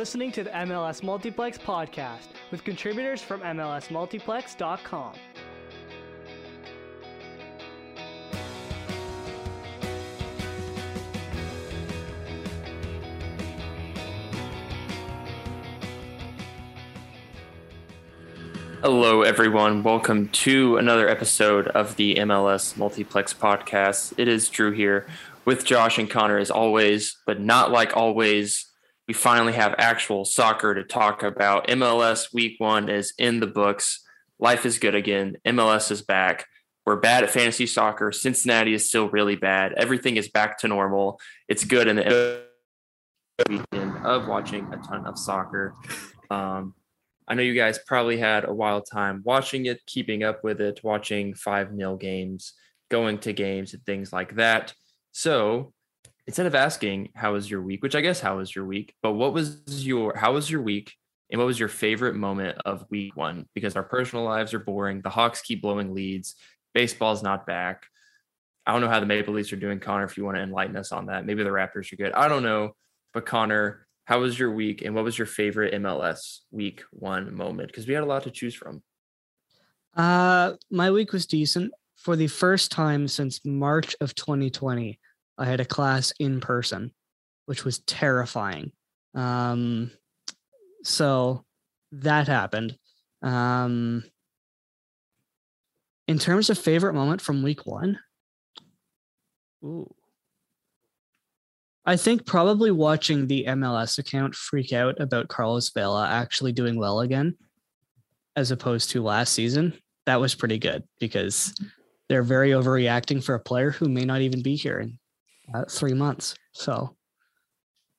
Listening to the MLS Multiplex podcast with contributors from MLSMultiplex.com. Hello, everyone. Welcome to another episode of the MLS Multiplex podcast. It is Drew here with Josh and Connor, as always, but not like always. We finally have actual soccer to talk about. MLS week one is in the books. Life is good again. MLS is back. We're bad at fantasy soccer. Cincinnati is still really bad. Everything is back to normal. It's good in the weekend of watching a ton of soccer. Um, I know you guys probably had a wild time watching it, keeping up with it, watching 5 0 games, going to games and things like that. So instead of asking how was your week, which I guess how was your week, but what was your how was your week and what was your favorite moment of week one? Because our personal lives are boring. The Hawks keep blowing leads. Baseball's not back. I don't know how the Maple Leafs are doing, Connor, if you want to enlighten us on that. Maybe the Raptors are good. I don't know. But Connor, how was your week and what was your favorite MLS week one moment? Because we had a lot to choose from. Uh, my week was decent. For the first time since March of 2020, I had a class in person, which was terrifying. Um, so that happened. Um, in terms of favorite moment from week one, ooh, I think probably watching the MLS account freak out about Carlos Vela actually doing well again, as opposed to last season. That was pretty good because they're very overreacting for a player who may not even be here in uh, three months. So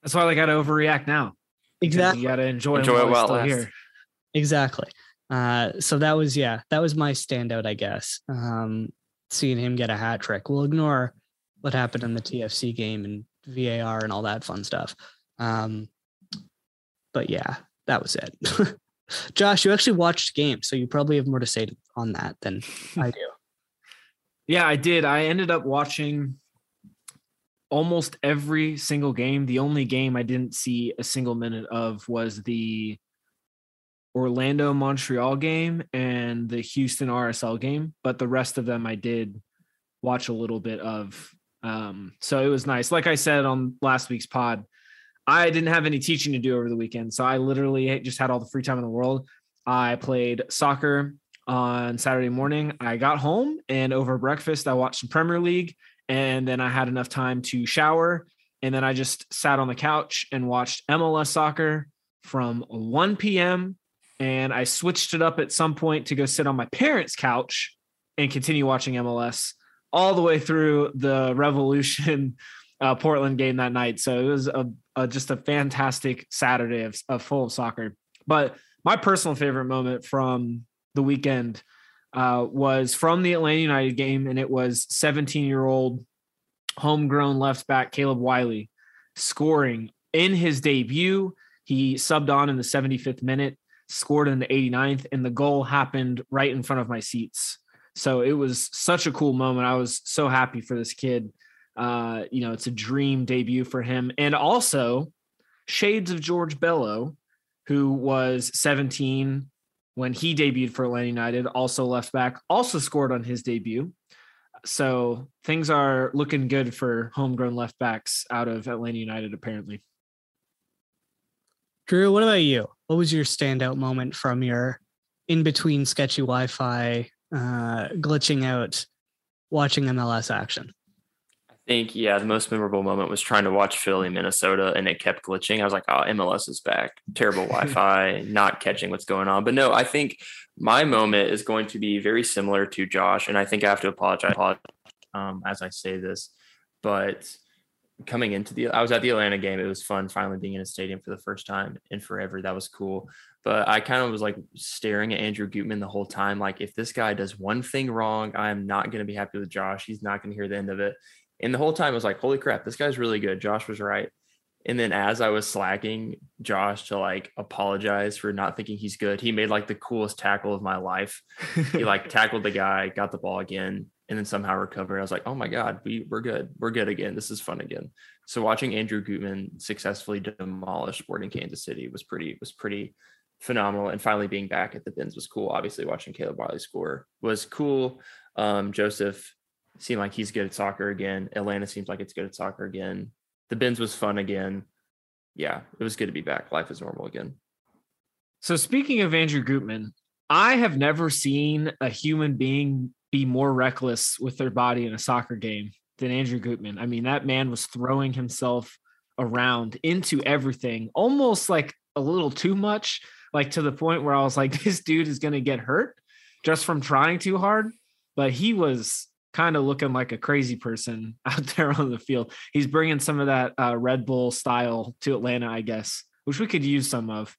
that's why they got to overreact now. Exactly. You got to enjoy, Enjoy it while while it's it still here. Exactly. Uh, so that was yeah, that was my standout, I guess. Um, seeing him get a hat trick. We'll ignore what happened in the TFC game and VAR and all that fun stuff. Um, but yeah, that was it. Josh, you actually watched games, so you probably have more to say on that than I do. Yeah, I did. I ended up watching almost every single game. The only game I didn't see a single minute of was the Orlando Montreal game and the Houston RSL game, but the rest of them I did watch a little bit of. Um, so it was nice. Like I said on last week's pod, I didn't have any teaching to do over the weekend. So I literally just had all the free time in the world. I played soccer on Saturday morning. I got home and over breakfast, I watched some Premier League and then I had enough time to shower. And then I just sat on the couch and watched MLS soccer from 1 p.m. And I switched it up at some point to go sit on my parents' couch and continue watching MLS all the way through the Revolution uh, Portland game that night. So it was a, a just a fantastic Saturday of, of full of soccer. But my personal favorite moment from the weekend uh, was from the Atlanta United game, and it was 17 year old homegrown left back Caleb Wiley scoring in his debut. He subbed on in the 75th minute, scored in the 89th, and the goal happened right in front of my seats. So it was such a cool moment. I was so happy for this kid. Uh, you know, it's a dream debut for him. And also, shades of George Bello, who was 17 when he debuted for Atlanta United, also left back, also scored on his debut. So things are looking good for homegrown left backs out of Atlanta United, apparently. Drew, what about you? What was your standout moment from your in between sketchy Wi Fi, uh, glitching out, watching MLS action? I think, yeah, the most memorable moment was trying to watch Philly, Minnesota, and it kept glitching. I was like, oh, MLS is back. Terrible Wi Fi, not catching what's going on. But no, I think my moment is going to be very similar to Josh. And I think I have to apologize um, as I say this. But coming into the I was at the Atlanta game. It was fun finally being in a stadium for the first time in forever. That was cool. But I kind of was like staring at Andrew Gutman the whole time. Like, if this guy does one thing wrong, I am not going to be happy with Josh. He's not going to hear the end of it. And the whole time I was like, holy crap, this guy's really good. Josh was right. And then as I was slacking Josh to like apologize for not thinking he's good, he made like the coolest tackle of my life. he like tackled the guy, got the ball again, and then somehow recovered. I was like, oh my God, we, we're good. We're good again. This is fun again. So watching Andrew Gutman successfully demolish Sporting Kansas City was pretty was pretty phenomenal. And finally being back at the Benz was cool. Obviously watching Caleb Wiley score was cool. Um, Josef seemed like he's good at soccer again. Atlanta seems like it's good at soccer again. The Benz was fun again. Yeah, it was good to be back. Life is normal again. So speaking of Andrew Gutman, I have never seen a human being be more reckless with their body in a soccer game than Andrew Gutman. I mean, that man was throwing himself around into everything, almost like a little too much, like to the point where I was like, this dude is going to get hurt just from trying too hard. But he was kind of looking like a crazy person out there on the field. He's bringing some of that uh, Red Bull style to Atlanta, I guess, which we could use some of.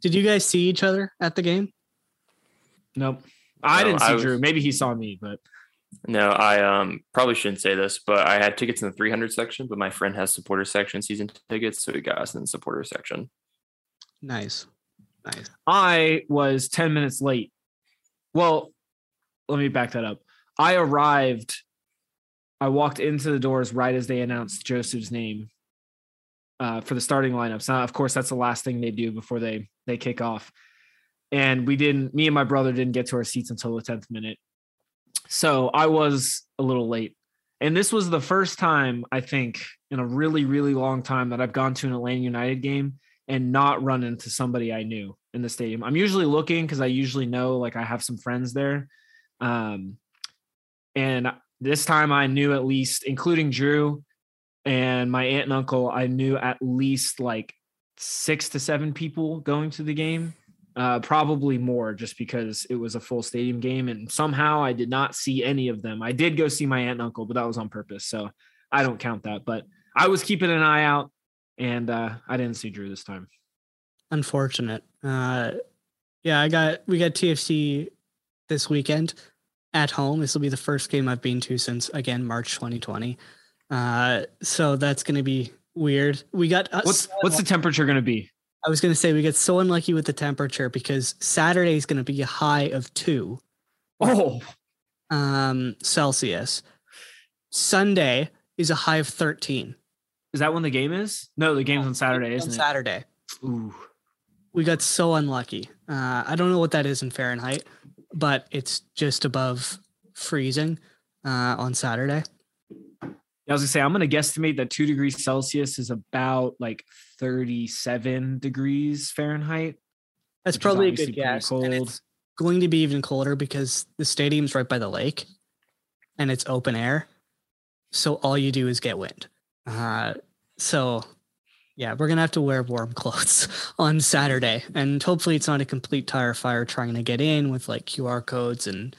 Did you guys see each other at the game? Nope. I no, didn't see I was, Drew. Maybe he saw me, but no, I um probably shouldn't say this, but I had tickets in the 300 section, but my friend has supporter section season tickets, so he got us in the supporter section. Nice, nice. I was 10 minutes late. Well, let me back that up. I arrived. I walked into the doors right as they announced Josef's name uh, for the starting lineups. Now, of course, that's the last thing they do before they they kick off and we didn't me and my brother didn't get to our seats until the 10th minute so i was a little late and this was the first time i think in a really really long time that i've gone to an atlanta united game and not run into somebody i knew in the stadium i'm usually looking because i usually know like i have some friends there um and this time i knew at least including drew and my aunt and uncle i knew at least like six to seven people going to the game uh, probably more just because it was a full stadium game and somehow I did not see any of them. I did go see my aunt and uncle, but that was on purpose. So I don't count that. But I was keeping an eye out and uh, I didn't see Drew this time. Unfortunate. Uh, yeah, I got, we got TFC this weekend at home. This will be the first game I've been to since, again, March 2020. Uh, so that's going to be weird. We got, what's, what's the temperature going to be? I was going to say we get so unlucky with the temperature because Saturday is going to be a high of two. Oh, um, Celsius. Sunday is a high of thirteen. Is that when the game is? No, the game's on Saturday, isn't on it? Saturday. Ooh, we got so unlucky. Uh, I don't know what that is in Fahrenheit, but it's just above freezing uh, on Saturday. I was gonna say I'm gonna guesstimate that two degrees Celsius is about like 37 degrees Fahrenheit. That's probably a good guess. Cold. Going to be even colder because the stadium's right by the lake, and it's open air. So all you do is get wind. Uh, so yeah, we're gonna have to wear warm clothes on Saturday, and hopefully it's not a complete tire fire trying to get in with like QR codes and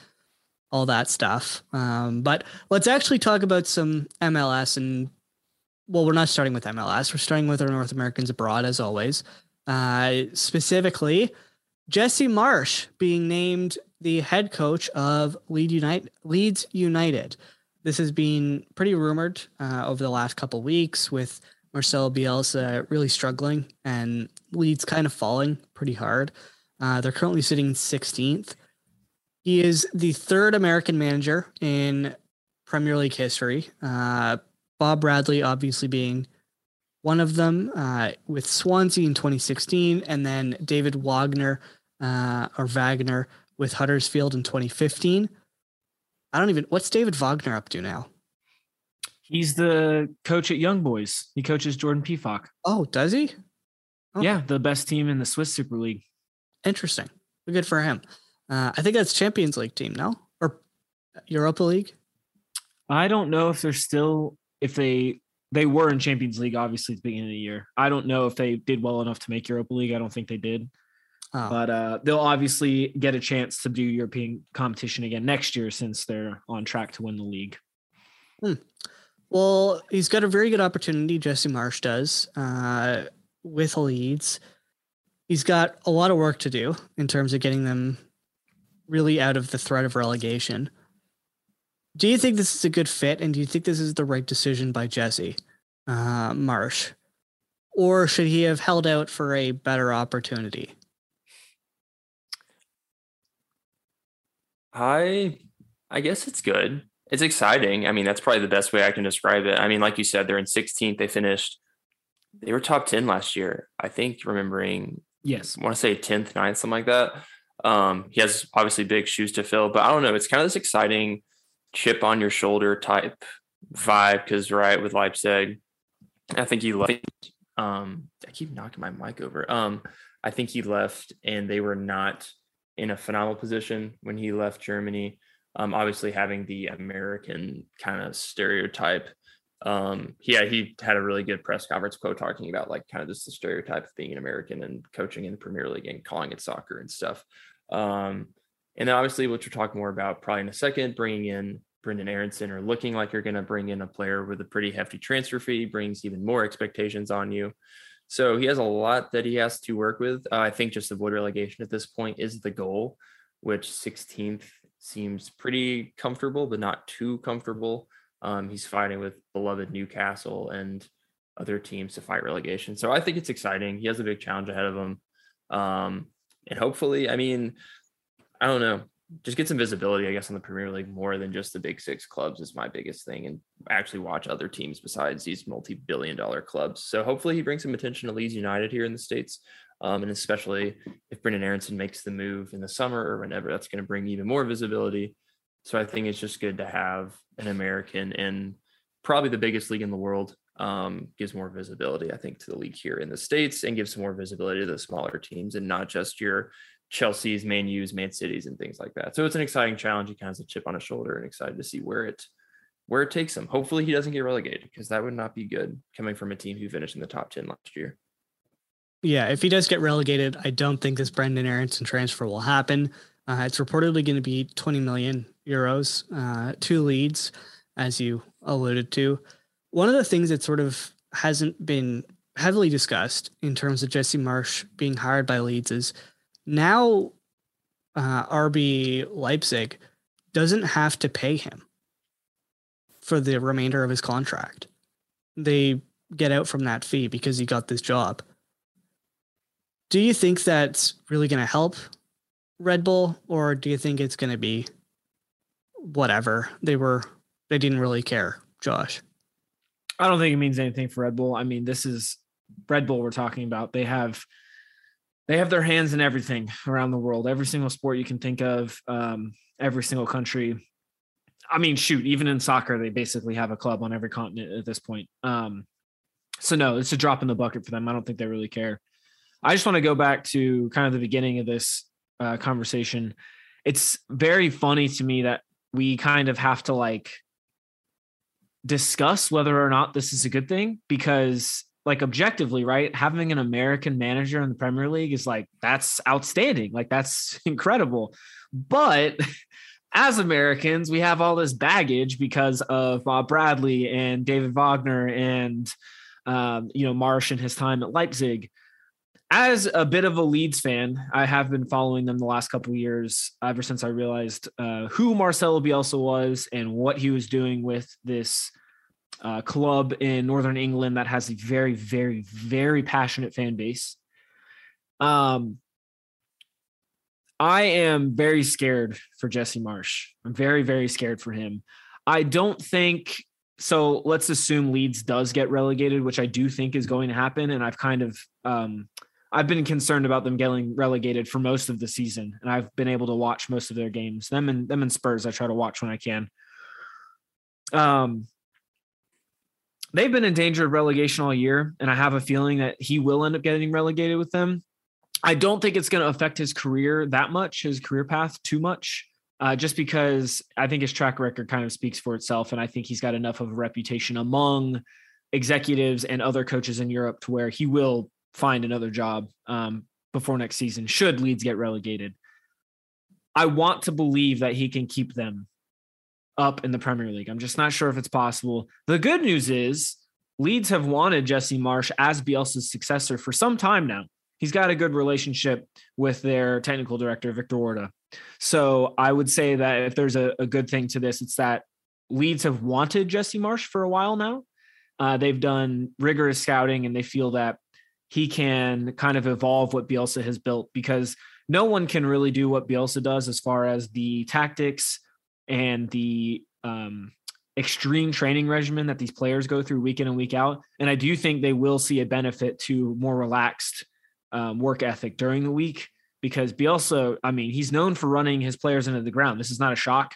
all that stuff. Um, but let's actually talk about some MLS and well, we're not starting with MLS. We're starting with our North Americans abroad as always. Uh, specifically, Jesse Marsch being named the head coach of Leeds United. Leeds United. This has been pretty rumored uh, over the last couple weeks with Marcelo Bielsa really struggling and Leeds kind of falling pretty hard. Uh, they're currently sitting 16th. He is the third American manager in Premier League history. Uh, Bob Bradley, obviously, being one of them uh, with Swansea in 2016, and then David Wagner uh, or Wagner with Huddersfield in 2015. I don't even, what's David Wagner up to now? He's the coach at Young Boys. He coaches Jordan Pefok. Oh, does he? Yeah, the best team in the Swiss Super League. Interesting. Good for him. Uh, I think that's Champions League team, no? Or Europa League? I don't know if they're still if they they were in Champions League, obviously at the beginning of the year. I don't know if they did well enough to make Europa League. I don't think they did. Oh. But uh, they'll obviously get a chance to do European competition again next year since they're on track to win the league. Hmm. Well, he's got a very good opportunity. Jesse Marsch does uh, with Leeds. He's got a lot of work to do in terms of getting them really out of the threat of relegation. Do you think this is a good fit, and do you think this is the right decision by Jesse uh, Marsch, or should he have held out for a better opportunity? I I guess it's good. It's exciting. I mean, that's probably the best way I can describe it. I mean, like you said, they're in 16th. They finished. They were top 10 last year. I think remembering. Yes. I want to say 10th, 9th, something like that. Um, he has obviously big shoes to fill, but I don't know. It's kind of this exciting chip on your shoulder type vibe because right with Leipzig, I think he left. Um, I keep knocking my mic over. Um, I think he left and they were not in a phenomenal position when he left Germany. Um, obviously having the American kind of stereotype. Um, yeah, he had a really good press conference quote talking about like kind of just the stereotype of being an American and coaching in the Premier League and calling it soccer and stuff. Um, and then obviously, which we'll talk more about probably in a second, bringing in Brenden Aaronson or looking like you're going to bring in a player with a pretty hefty transfer fee brings even more expectations on you. So he has a lot that he has to work with. Uh, I think just avoid relegation at this point is the goal, which 16th seems pretty comfortable, but not too comfortable. Um, he's fighting with beloved Newcastle and other teams to fight relegation. So I think it's exciting. He has a big challenge ahead of him. Um, and hopefully, I mean, I don't know, just get some visibility, I guess, on the Premier League more than just the big six clubs is my biggest thing, and actually watch other teams besides these multi-billion dollar clubs. So hopefully he brings some attention to Leeds United here in the States. Um, and especially if Brenden Aaronson makes the move in the summer or whenever, that's going to bring even more visibility. So I think it's just good to have an American in probably the biggest league in the world. Um, gives more visibility, I think, to the league here in the States and gives more visibility to the smaller teams and not just your Chelsea's, Man U's, Man Cities, and things like that. So it's an exciting challenge. He kind of has a chip on his shoulder and excited to see where it where it takes him. Hopefully he doesn't get relegated because that would not be good coming from a team who finished in the top 10 last year. Yeah, if he does get relegated, I don't think this Brenden Aaronson transfer will happen. Uh, it's reportedly going to be 20 million euros, uh, to Leeds, as you alluded to. One of the things that sort of hasn't been heavily discussed in terms of Jesse Marsch being hired by Leeds is now uh, RB Leipzig doesn't have to pay him for the remainder of his contract. They get out from that fee because he got this job. Do you think that's really going to help Red Bull, or do you think it's going to be whatever? They were, they didn't really care, Josh. I don't think it means anything for Red Bull. I mean, this is Red Bull we're talking about. They have they have their hands in everything around the world, every single sport you can think of, um, every single country. I mean, shoot, even in soccer, they basically have a club on every continent at this point. Um, so no, it's a drop in the bucket for them. I don't think they really care. I just want to go back to kind of the beginning of this uh, conversation. It's very funny to me that we kind of have to like discuss whether or not this is a good thing because like objectively, right? Having an American manager in the Premier League is like that's outstanding. Like that's incredible. But as Americans, we have all this baggage because of Bob Bradley and David Wagner and um, you know Marsch and his time at Leipzig. As a bit of a Leeds fan, I have been following them the last couple of years ever since I realized uh, who Marcelo Bielsa was and what he was doing with this uh, club in Northern England that has a very, very, very passionate fan base. Um, I am very scared for Jesse Marsch. I'm very, very scared for him. I don't think so. Let's assume Leeds does get relegated, which I do think is going to happen. And I've kind of, um, I've been concerned about them getting relegated for most of the season, and I've been able to watch most of their games. Them and them and Spurs, I try to watch when I can. Um, they've been in danger of relegation all year, and I have a feeling that he will end up getting relegated with them. I don't think it's going to affect his career that much, his career path too much, uh, just because I think his track record kind of speaks for itself. And I think he's got enough of a reputation among executives and other coaches in Europe to where he will find another job um, before next season, should Leeds get relegated. I want to believe that he can keep them up in the Premier League. I'm just not sure if it's possible. The good news is Leeds have wanted Jesse Marsch as Bielsa's successor for some time now he's got a good relationship with their technical director, Victor Orta. So I would say that if there's a, a good thing to this, it's that Leeds have wanted Jesse Marsch for a while now. Uh, they've done rigorous scouting and they feel that he can kind of evolve what Bielsa has built because no one can really do what Bielsa does as far as the tactics and the um, extreme training regimen that these players go through week in and week out. And I do think they will see a benefit to more relaxed um, work ethic during the week because Bielsa, I mean, he's known for running his players into the ground. This is not a shock.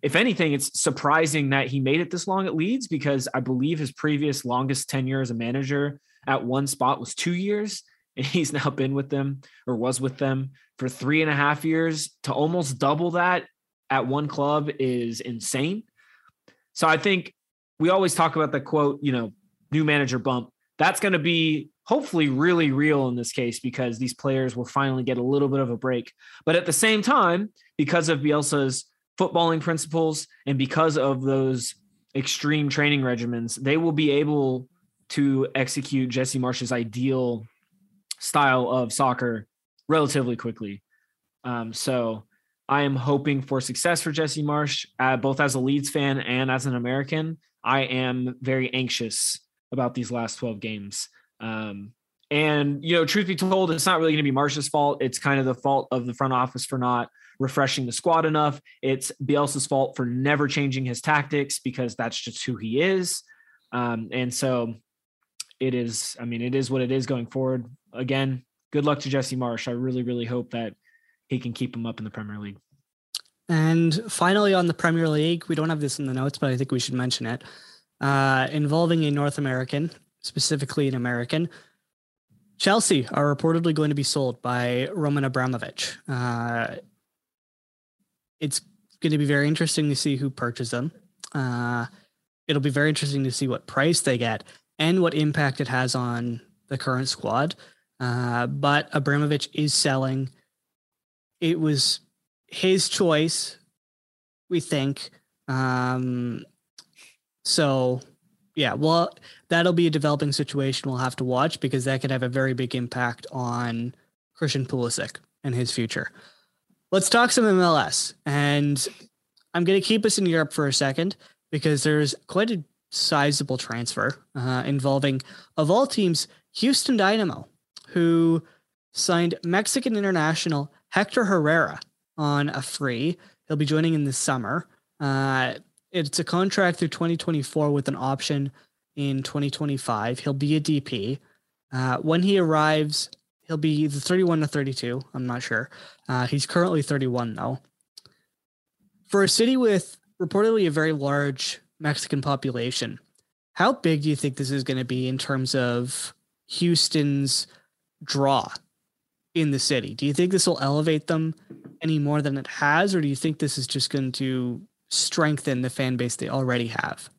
If anything, it's surprising that he made it this long at Leeds because I believe his previous longest tenure as a manager at one spot was two years. And he's now been with them or was with them for three and a half years. To almost double that at one club is insane. So I think we always talk about the quote, you know, new manager bump. That's going to be hopefully really real in this case because these players will finally get a little bit of a break. But at the same time, because of Bielsa's footballing principles and because of those extreme training regimens, they will be able to execute Jesse Marsch's ideal style of soccer relatively quickly. Um, so I am hoping for success for Jesse Marsch, uh, both as a Leeds fan and as an American. I am very anxious about these last 12 games. Um, and you know, truth be told, it's not really going to be Marsch's fault. It's kind of the fault of the front office for not refreshing the squad enough. It's Bielsa's fault for never changing his tactics because that's just who he is. Um, and so it is. I mean, it is what it is going forward. Again, good luck to Jesse Marsch. I really, really hope that he can keep him up in the Premier League. And finally, on the Premier League, we don't have this in the notes, but I think we should mention it. Uh, involving a North American, specifically an American. Chelsea are reportedly going to be sold by Roman Abramovich. Uh, it's going to be very interesting to see who purchases them. Uh, it'll be very interesting to see what price they get and what impact it has on the current squad. Uh, but Abramovich is selling. It was his choice, we think. Um, so yeah, well, that'll be a developing situation we'll have to watch because that could have a very big impact on Christian Pulisic and his future. Let's talk some MLS, and I'm going to keep us in Europe for a second because there's quite a sizable transfer uh, involving, of all teams, Houston Dynamo, who signed Mexican international Hector Herrera on a free. He'll be joining in the summer. Uh, it's a contract through 2024 with an option in 2025. He'll be a DP. Uh, when he arrives, he'll be either 31 to 32. I'm not sure. Uh, he's currently 31 though. For a city with reportedly a very large Mexican population, how big do you think this is going to be in terms of Houston's draw in the city? Do you think this will elevate them any more than it has, or do you think this is just going to strengthen the fan base they already have.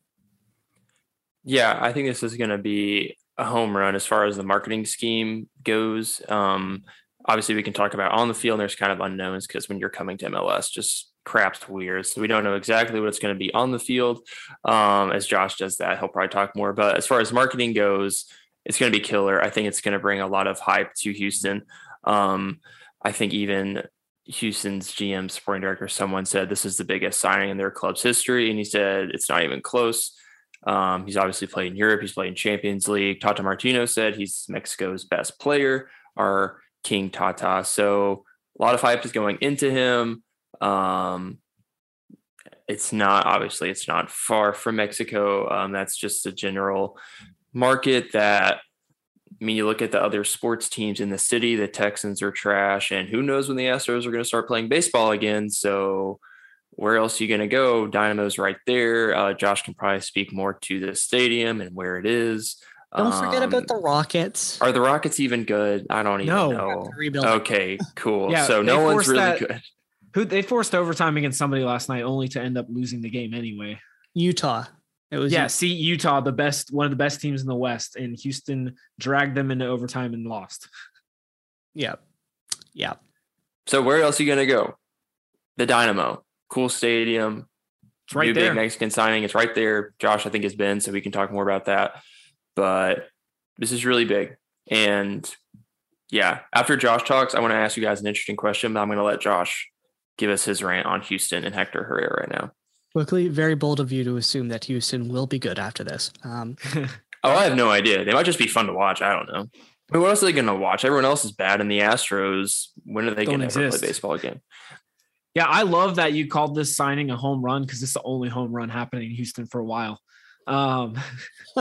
Yeah, I think this is going to be a home run as far as the marketing scheme goes. Um, obviously, we can talk about on the field. There's kind of unknowns because when you're coming to MLS, just crap's weird. So we don't know exactly what it's going to be on the field. Um, as Josh does that, he'll probably talk more. But as far as marketing goes, it's going to be killer. I think it's going to bring a lot of hype to Houston. Um, I think even Houston's GM sporting director, someone said this is the biggest signing in their club's history, and he said it's not even close. Um, he's obviously played in Europe. He's played in Champions League. Tata Martino said he's Mexico's best player, our King Tata. So a lot of hype is going into him. Um, it's not obviously it's not far from Mexico. Um, that's just a general market that I mean, you look at the other sports teams in the city, the Texans are trash, and who knows when the Astros are going to start playing baseball again. So, where else are you going to go? Dynamo's right there. Uh, Josh can probably speak more to the stadium and where it is. Don't um, forget about um, the Rockets. Are the Rockets even good? I don't even no, know. Okay, cool. yeah, so no one's really that, good. Who they forced overtime against somebody last night, only to end up losing the game anyway. Utah. It was yeah. See Utah, the best, one of the best teams in the West, and Houston dragged them into overtime and lost. Yeah, yeah. So where else are you gonna go? The Dynamo, cool stadium. It's right New there. Big Mexican signing. It's right there. Josh, I think, has been, so we can talk more about that. But this is really big, and yeah. After Josh talks, I want to ask you guys an interesting question, but I'm going to let Josh give us his rant on Houston and Hector Herrera right now. Quickly, very bold of you to assume that Houston will be good after this. Um, oh, I have no idea. They might just be fun to watch. I don't know. I mean, what else are they going to watch? Everyone else is bad, and the Astros. When are they going to play baseball again? Yeah, I love that you called this signing a home run because it's the only home run happening in Houston for a while. Um,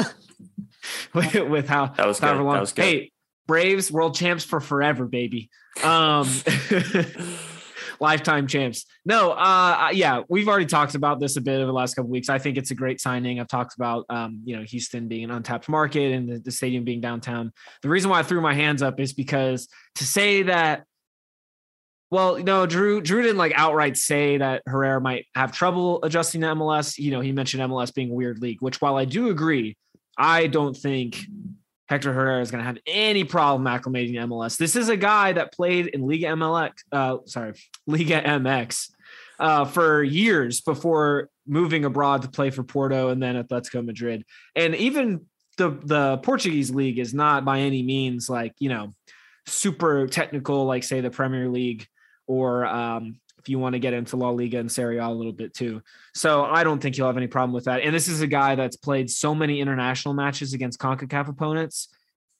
with, with, how that was, good. That was good. Hey, Braves world champs for forever, baby. Um, lifetime champs. No, uh, yeah, we've already talked about this a bit over the last couple weeks. I think it's a great signing. I've talked about, um, you know, Houston being an untapped market and the, the stadium being downtown. The reason why I threw my hands up is because to say that well, no, Drew Drew didn't like outright say that Herrera might have trouble adjusting to MLS. You know, he mentioned MLS being a weird league, which while I do agree, I don't think Hector Herrera is going to have any problem acclimating MLS. This is a guy that played in Liga MLX, uh, sorry, Liga MX uh, for years before moving abroad to play for Porto and then Atletico Madrid. And even the the Portuguese league is not by any means like you know super technical, like say the Premier League or um, if you want to get into La Liga and Serie A a little bit too. So I don't think you'll have any problem with that. And this is a guy that's played so many international matches against CONCACAF opponents.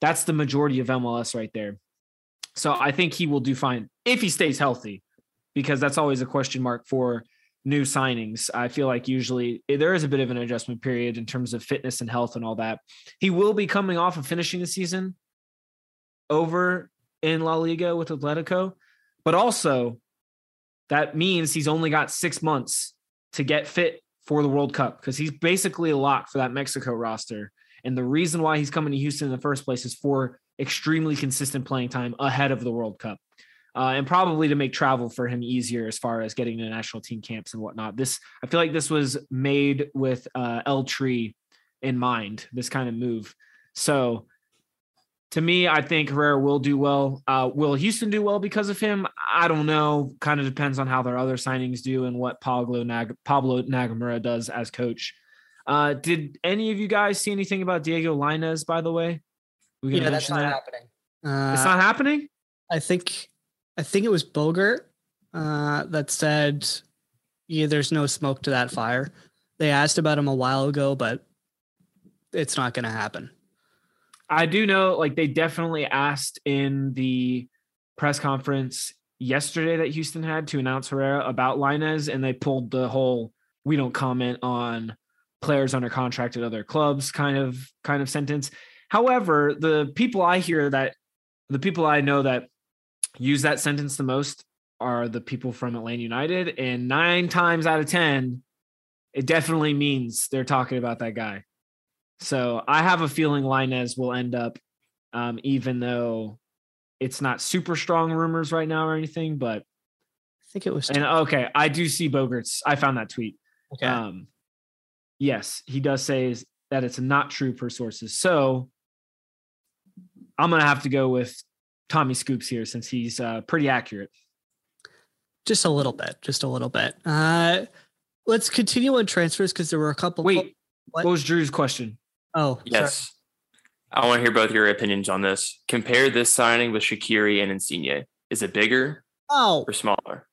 That's the majority of MLS right there. So I think he will do fine if he stays healthy, because that's always a question mark for new signings. I feel like usually eh, there is a bit of an adjustment period in terms of fitness and health and all that. He will be coming off of finishing the season over in La Liga with Atletico, but also that means he's only got six months to get fit for the World Cup because he's basically a lock for that Mexico roster. And the reason why he's coming to Houston in the first place is for extremely consistent playing time ahead of the World Cup. Uh, and probably to make travel for him easier as far as getting to national team camps and whatnot. This I feel like this was made with uh, El Tri in mind. This kind of move. So to me, I think Herrera will do well. Uh, will Houston do well because of him? I don't know. Kind of depends on how their other signings do and what Pablo, Nag- Pablo Nagamura does as coach. Uh, did any of you guys see anything about Diego Lainez, by the way? We yeah, that's not that? happening. Uh, it's not happening? I think I think it was Bogert uh, that said, yeah, there's no smoke to that fire. They asked about him a while ago, but it's not going to happen. I do know, like they definitely asked in the press conference yesterday that Houston had to announce Herrera about Lainez, and they pulled the whole "we don't comment on players under contract at other clubs" kind of kind of sentence. However, the people I hear that the people I know that use that sentence the most are the people from Atlanta United, and nine times out of ten, it definitely means they're talking about that guy. So I have a feeling Lainez will end up, um, even though it's not super strong rumors right now or anything, but I think it was. And okay, I do see Bogert's. I found that tweet. Okay. Um, yes, he does say that it's not true per sources. So I'm gonna have to go with Tommy Scoops here since he's uh, pretty accurate. Just a little bit, just a little bit. Uh, let's continue on transfers because there were a couple. Wait, what? what was Drew's question? Oh, yes. I want to hear both your opinions on this. Compare this signing with Shaqiri and Insigne. Is it bigger Oh or smaller?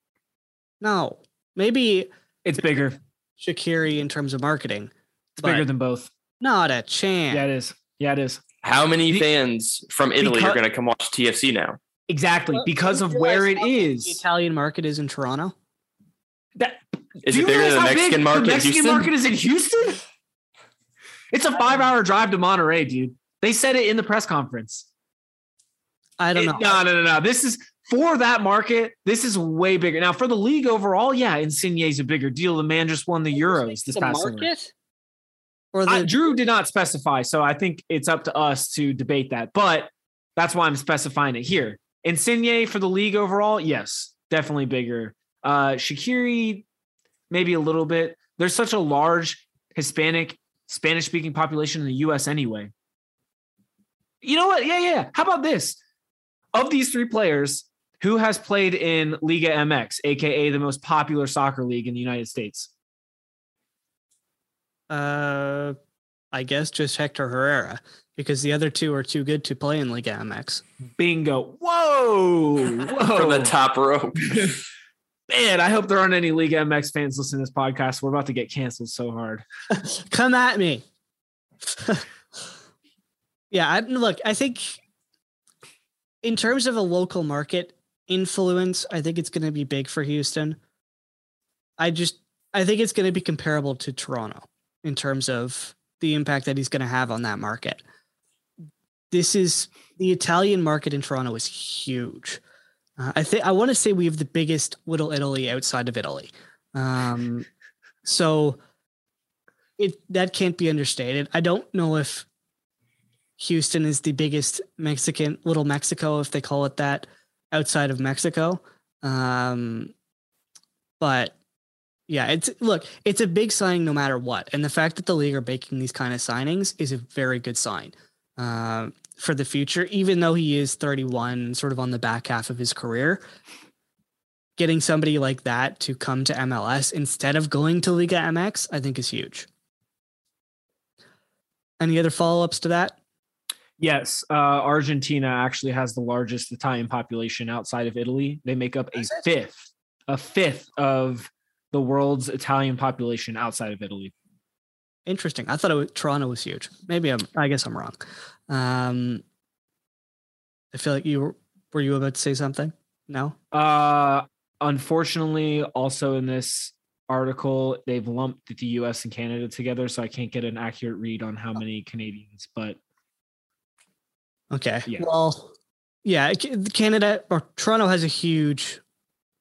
no, maybe It's bigger. Shaqiri in terms of marketing. It's bigger than both. not a chance. Yeah, it is. Yeah, it is. How many Be- fans from Italy because- are going to come watch TFC now? Exactly. Well, Because do of where it realize how big is. The Italian market is in Toronto. That, Is it bigger than the Mexican market? The Mexican Houston? market is in Houston. It's a five-hour drive to Monterrey, dude. They said it in the press conference. I don't It- know. No, no, no, no. This is for that market. This is way bigger. Now, for the league overall, yeah, Insigne is a bigger deal. The man just won the Euros this the past summer. Or the I, Drew did not specify, so I think it's up to us to debate that. But that's why I'm specifying it here. Insigne for the league overall, yes, definitely bigger. Uh Shaqiri, maybe a little bit. There's such a large Hispanic, Spanish speaking population in the US anyway. You know what? Yeah, yeah. How about this? Of these three players, who has played in Liga MX, aka the most popular soccer league in the United States? uh I guess just Hector Herrera because the other two are too good to play in Liga MX. Bingo. Whoa. Whoa. From the top rope. Man, I hope there aren't any League MX fans listening to this podcast. We're about to get canceled so hard. Come at me. yeah, I, look, I think in terms of a local market influence, I think it's going to be big for Houston. I just, I think it's going to be comparable to Toronto in terms of the impact that he's going to have on that market. This is the Italian market in Toronto is huge. Uh, I think I want to say we have the biggest Little Italy outside of Italy. Um, so it that can't be understated. I don't know if Houston is the biggest Mexican little Mexico, if they call it that, outside of Mexico. Um, but yeah, it's look, it's a big signing no matter what, and the fact that the league are making these kind of signings is a very good sign uh, for the future. Even though he is 31, sort of on the back half of his career, getting somebody like that to come to MLS instead of going to Liga MX, I think is huge. Any other follow ups to that? Yes, uh, Argentina actually has the largest Italian population outside of Italy. They make up a fifth, a fifth of the world's Italian population outside of Italy. Interesting. I thought it was, Toronto was huge. Maybe I'm. I guess I'm wrong. Um, I feel like you were. Were you about to say something? No. Uh, unfortunately, also in this article, they've lumped the US and Canada together, so I can't get an accurate read on how many Canadians. But Okay. Yeah. Well, yeah. Canada or Toronto has a huge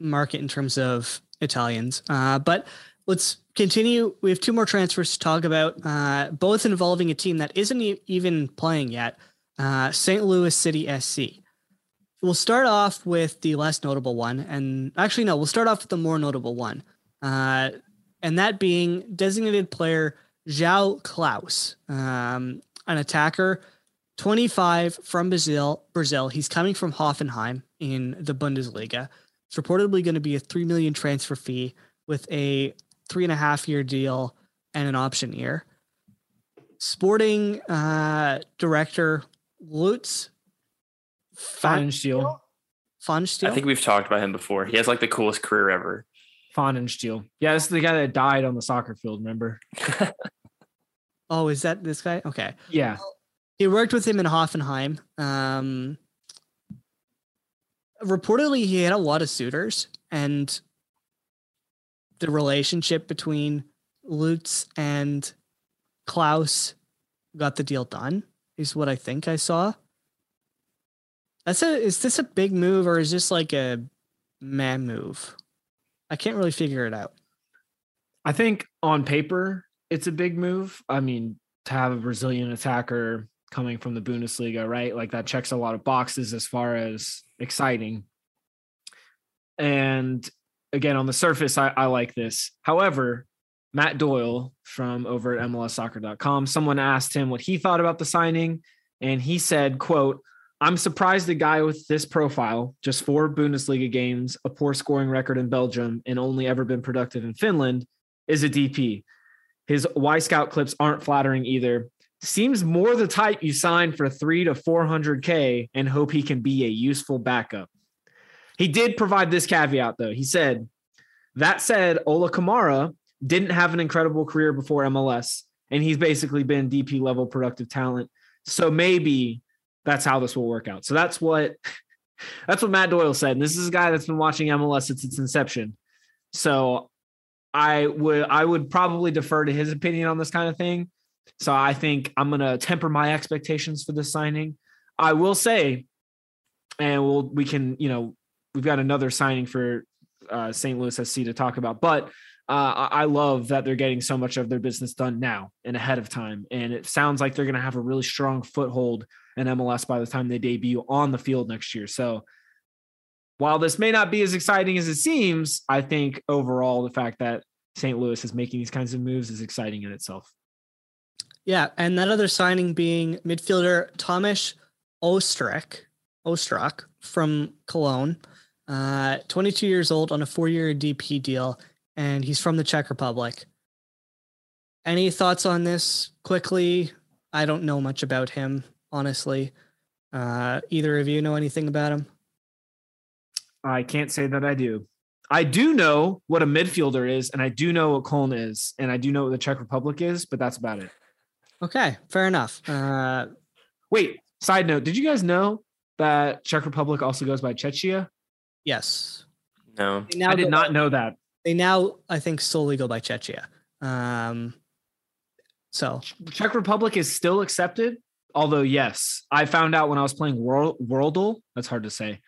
market in terms of Italians. Uh, but let's continue. We have two more transfers to talk about, uh, both involving a team that isn't e- even playing yet. Uh, St. Louis City SC. We'll start off with the less notable one, and actually, no, we'll start off with the more notable one, uh, and that being designated player João Klaus, um, an attacker 25 from Brazil. Brazil. He's coming from Hoffenheim in the Bundesliga. It's reportedly going to be a three million transfer fee with a three and a half year deal and an option year. Sporting uh, director Lutz Pfannenstiel, Funsteel. I think we've talked about him before. He has like the coolest career ever. Pfannenstiel. Yeah, this is the guy that died on the soccer field. Remember? oh, is that this guy? Okay. Yeah. He worked with him in Hoffenheim. Um, reportedly, he had a lot of suitors, and the relationship between Lutz and Klaus got the deal done. Is what I think I saw. That's a. Is this a big move or is this like a man move? I can't really figure it out. I think on paper it's a big move. I mean, to have a Brazilian attacker coming from the Bundesliga, right? Like that checks a lot of boxes as far as exciting. And again, on the surface, I, I like this. However, Matt Doyle from over at MLSsoccer.com, someone asked him what he thought about the signing, and he said, quote, I'm surprised a guy with this profile, just four Bundesliga games, a poor scoring record in Belgium, and only ever been productive in Finland, is a DP. His Wyscout clips aren't flattering either. seems more the type you sign for three to 400K and hope he can be a useful backup. He did provide this caveat, though. He said, that said, Ola Kamara didn't have an incredible career before MLS, and he's basically been DP level productive talent. So maybe that's how this will work out. So that's what that's what Matt Doyle said. And this is a guy that's been watching MLS since its inception. So I would I would probably defer to his opinion on this kind of thing. So I think I'm gonna temper my expectations for this signing. I will say, and we'll we can you know we've got another signing for uh, St. Louis SC to talk about, but uh, I love that they're getting so much of their business done now and ahead of time, and it sounds like they're going to have a really strong foothold in MLS by the time they debut on the field next year. So while this may not be as exciting as it seems, I think overall the fact that St. Louis is making these kinds of moves is exciting in itself. Yeah, and that other signing being midfielder Ostrak, Ostrak from Cologne, uh, 22 years old on a four-year DP deal, and he's from the Czech Republic. Any thoughts on this quickly? I don't know much about him, honestly. Uh, either of you know anything about him? I can't say that I do. I do know what a midfielder is, and I do know what Cologne is, and I do know what the Czech Republic is, but that's about it. Okay, fair enough. Uh, Wait, side note, did you guys know that Czech Republic also goes by Czechia? Yes. No. Now I did not by- know that. They now, I think, solely go by Chechia. Um, so Czech Republic is still accepted, although yes, I found out when I was playing World Worldle. That's hard to say.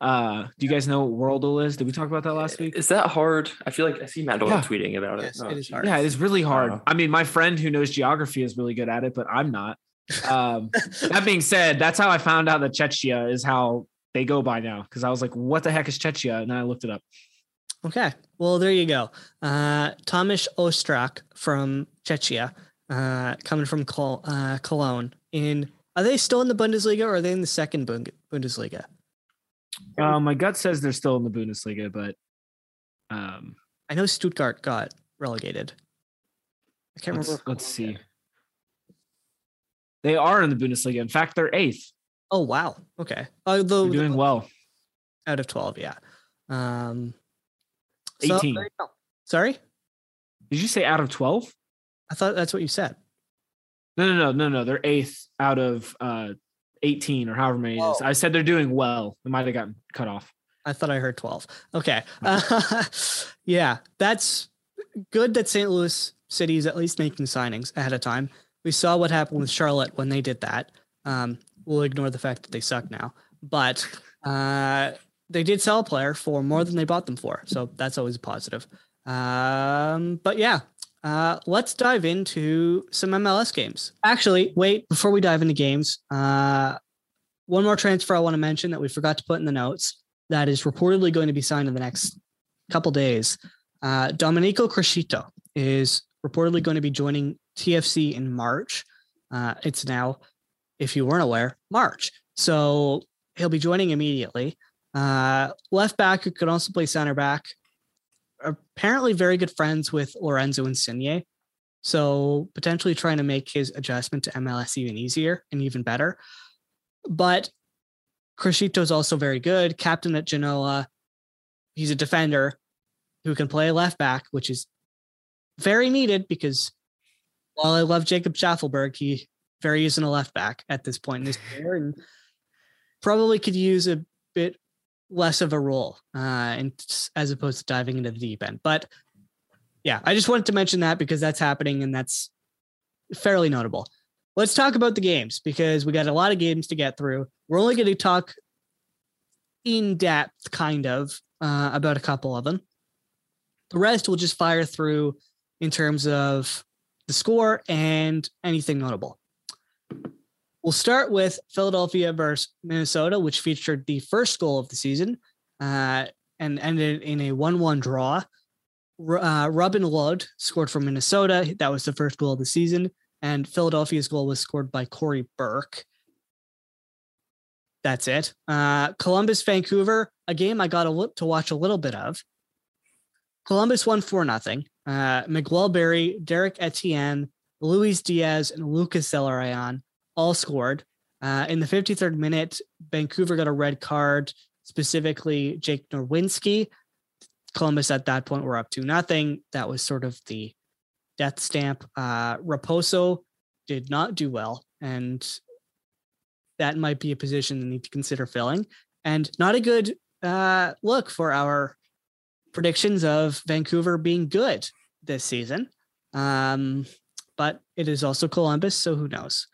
Uh, do you guys know what Worldle is? Did we talk about that last week? Is that hard? I feel like I see Matt Yeah. tweeting about Yes, it. it is hard. Yeah, it is really hard. Wow. I mean, my friend who knows geography is really good at it, but I'm not. Um, that being said, that's how I found out that Chechia is how they go by now. Because I was like, "What the heck is Chechia?" And I looked it up. Okay. Well, there you go. Uh, Tomasz Ostrak from Czechia, uh, coming from Col- uh, Cologne. In are they still in the Bundesliga or are they in the second Bundesliga? Uh, my gut says they're still in the Bundesliga, but um, I know Stuttgart got relegated. I can't let's, remember. let's see. They are in the Bundesliga. In fact, they're eighth. Oh wow. Okay. Although They're doing well. out of twelve, yeah. Um, so 18. there. Sorry, Did you say out of twelve? I thought that's what you said. No, no, no, no, no. They're eighth out of uh, eighteen or however many it is. I said they're doing well. It might have gotten cut off. I thought I heard 12. Okay. Uh, yeah, that's good that St. Louis City is at least making signings ahead of time. We saw what happened with Charlotte when they did that. Um, we'll ignore the fact that they suck now, but uh, they did sell a player for more than they bought them for. So that's always a positive. Um, but yeah, uh, let's dive into some MLS games. Actually, wait, before we dive into games, uh, one more transfer I want to mention that we forgot to put in the notes that is reportedly going to be signed in the next couple days. Uh, Domenico Criscito is reportedly going to be joining TFC in March. Uh, it's now, if you weren't aware, March. So he'll be joining immediately. Uh, left back who could also play center back. Apparently, very good friends with Lorenzo Insigne. So potentially trying to make his adjustment to MLS even easier and even better. But Criscito is also very good, captain at Genoa. He's a defender who can play left back, which is very needed because while I love Jacob Shaffelburg, he very isn't a left back at this point in his career and probably could use a bit less of a role uh, and as opposed to diving into the deep end. But yeah, I just wanted to mention that because that's happening and that's fairly notable. Let's talk about the games because we got a lot of games to get through. We're only going to talk in depth, kind of, uh, about a couple of them. The rest we'll just fire through in terms of the score and anything notable. We'll start with Philadelphia versus Minnesota, which featured the first goal of the season uh, and ended in a 1 1 draw. Uh, Robin Lod scored for Minnesota. That was the first goal of the season. And Philadelphia's goal was scored by Cory Burke. That's it. Uh, Columbus, Vancouver, a game I got a to watch a little bit of. Columbus won 4 nothing. Uh, Miguel Berry, Derrick Etienne, Luis Diaz and Lucas Zelarayan all scored. Uh, in the 53rd minute, Vancouver got a red card, specifically Jake Nerwinski. Columbus at that point were up to nothing. That was sort of the death stamp. Uh, Raposo did not do well, and that might be a position they need to consider filling. And not a good uh, look for our predictions of Vancouver being good this season. Um, but it is also Columbus, so who knows?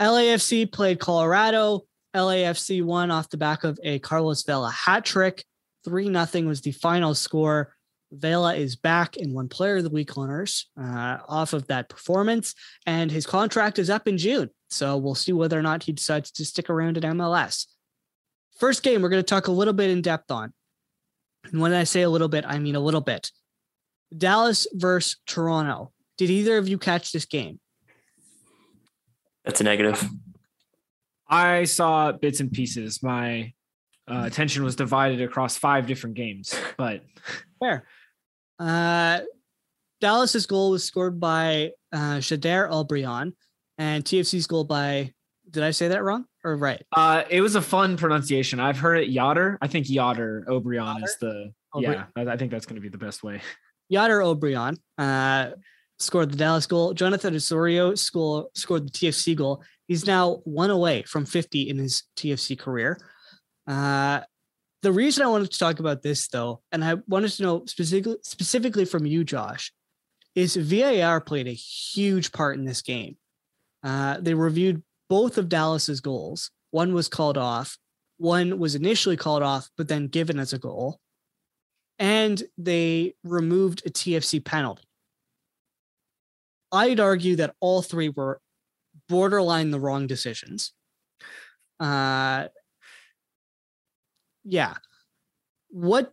LAFC played Colorado. LAFC won off the back of a Carlos Vela hat trick. 3 0 was the final score. Vela is back in one player of the week honors uh, off of that performance, and his contract is up in June. So we'll see whether or not he decides to stick around at MLS. First game, we're going to talk a little bit in depth on. And when I say a little bit, I mean a little bit. Dallas versus Toronto. Did either of you catch this game? That's a negative. I saw bits and pieces. My uh, attention was divided across five different games, but fair. Uh, Dallas's goal was scored by uh, Shader Albrion, and TFC's goal by. Did I say that wrong or right? Uh, it was a fun pronunciation. I've heard it Yoder. I think Yoder Obrian is the. Yeah, I, I think that's going to be the best way. Yoder Obrian uh, scored the Dallas goal. Jonathan Osorio score, scored the TFC goal. He's now one away from 50 in his TFC career. Uh, the reason I wanted to talk about this, though, and I wanted to know specifically, specifically from you, Josh, is VAR played a huge part in this game. Uh, they reviewed both of Dallas's goals. One was called off. One was initially called off, but then given as a goal. And they removed a TFC penalty. I'd argue that all three were borderline the wrong decisions. Uh, yeah. What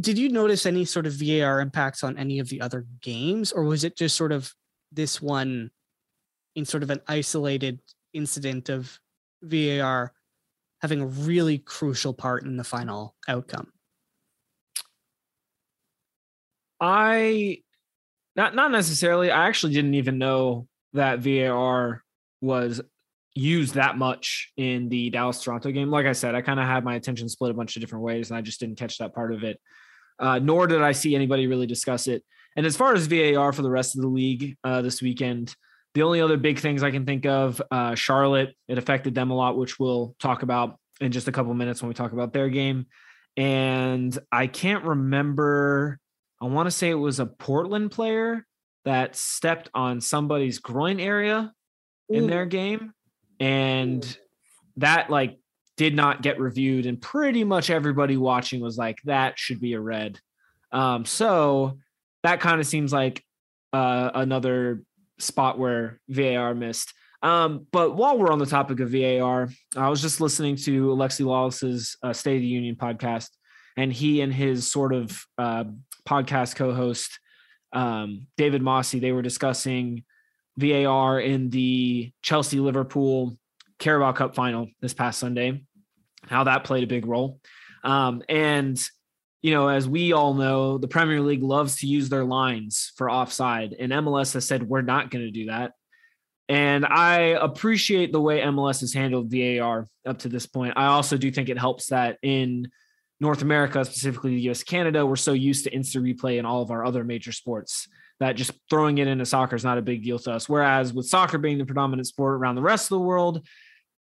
did you notice any sort of VAR impacts on any of the other games, or was it just sort of this one in sort of an isolated incident of VAR having a really crucial part in the final outcome? I not not necessarily. I actually didn't even know that VAR was used that much in the Dallas Toronto game. Like I said, I kind of had my attention split a bunch of different ways, and I just didn't catch that part of it. Uh, nor did I see anybody really discuss it. And as far as VAR for the rest of the league uh, this weekend, the only other big things I can think of, uh, Charlotte, it affected them a lot, which we'll talk about in just a couple minutes when we talk about their game. And I can't remember. I want to say it was a Portland player that stepped on somebody's groin area in their game and that like did not get reviewed and pretty much everybody watching was like that should be a red. Um so that kind of seems like uh another spot where VAR missed. Um but while we're on the topic of VAR I was just listening to Alexi Lalas's uh, State of the Union podcast and he and his sort of uh podcast co-host um David Mosse, they were discussing VAR in the Chelsea Liverpool Carabao Cup final this past Sunday, how that played a big role. Um, and, you know, as we all know, the Premier League loves to use their lines for offside, and MLS has said we're not going to do that. And I appreciate the way MLS has handled VAR up to this point. I also do think it helps that in North America, specifically the US, Canada, we're so used to instant replay in all of our other major sports that just throwing it into soccer is not a big deal to us. Whereas with soccer being the predominant sport around the rest of the world,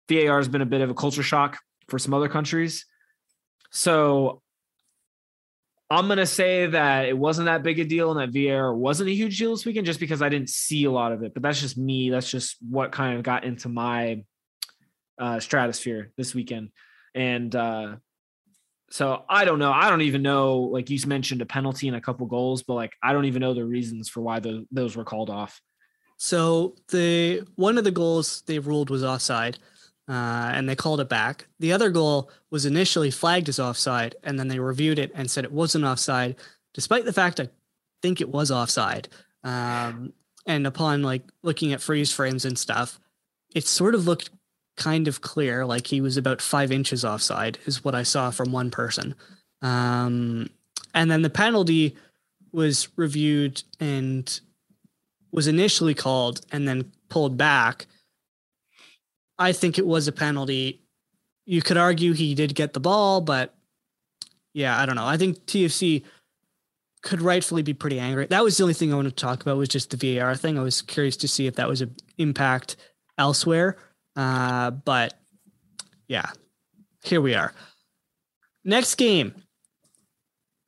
VAR has been a bit of a culture shock for some other countries. So I'm going to say that it wasn't that big a deal and that VAR wasn't a huge deal this weekend just because I didn't see a lot of it. But that's just me. That's just what kind of got into my uh, stratosphere this weekend. And uh, so I don't know. I don't even know. Like you mentioned, a penalty and a couple goals, but like I don't even know the reasons for why the, those were called off. So the one of the goals they ruled was offside, uh, and they called it back. The other goal was initially flagged as offside, and then they reviewed it and said it wasn't offside, despite the fact I think it was offside. Um, and upon like looking at freeze frames and stuff, it sort of looked kind of clear, like he was about five inches offside, is what I saw from one person. Um, and then the penalty was reviewed, and was initially called and then pulled back. I think it was a penalty. You could argue he did get the ball, but yeah, I don't know. I think TFC could rightfully be pretty angry. That was the only thing I wanted to talk about was just the VAR thing. I was curious to see if that was an impact elsewhere. Uh, but yeah, here we are. Next game.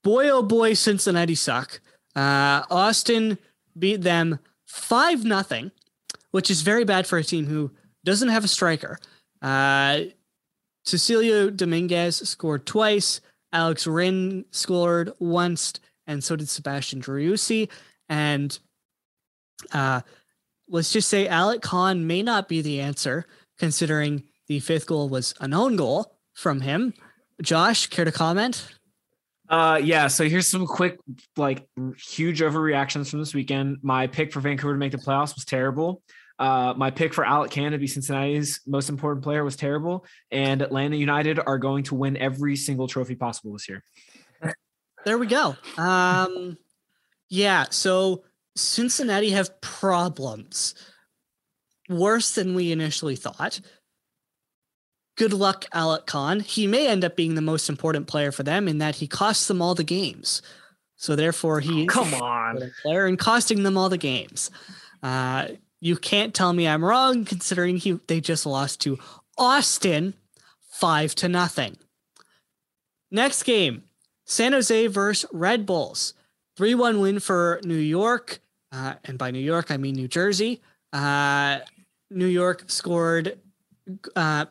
Boy, oh boy, Cincinnati suck. Uh, Austin beat them 5 nothing, which is very bad for a team who doesn't have a striker. Uh, Cecilio Dominguez scored twice. Alex Ring scored once, and so did Sebastian Driussi. And uh, let's just say Alec Kann may not be the answer, considering the fifth goal was a known goal from him. Josh, care to comment? Uh, yeah. So here's some quick, like, huge overreactions from this weekend. My pick for Vancouver to make the playoffs was terrible. Uh, my pick for Alec Kann to be Cincinnati's most important player was terrible, and Atlanta United are going to win every single trophy possible this year. There we go. Um, yeah. So Cincinnati have problems worse than we initially thought. Good luck, Alec Kann. He may end up being the most important player for them in that he costs them all the games. So therefore, he come on player and costing them all the games. Uh, you can't tell me I'm wrong, considering he they just lost to Austin five to nothing. Next game, San Jose versus Red Bulls. 3 1 win for New York. Uh, and by New York, I mean New Jersey. Uh, New York scored. Uh,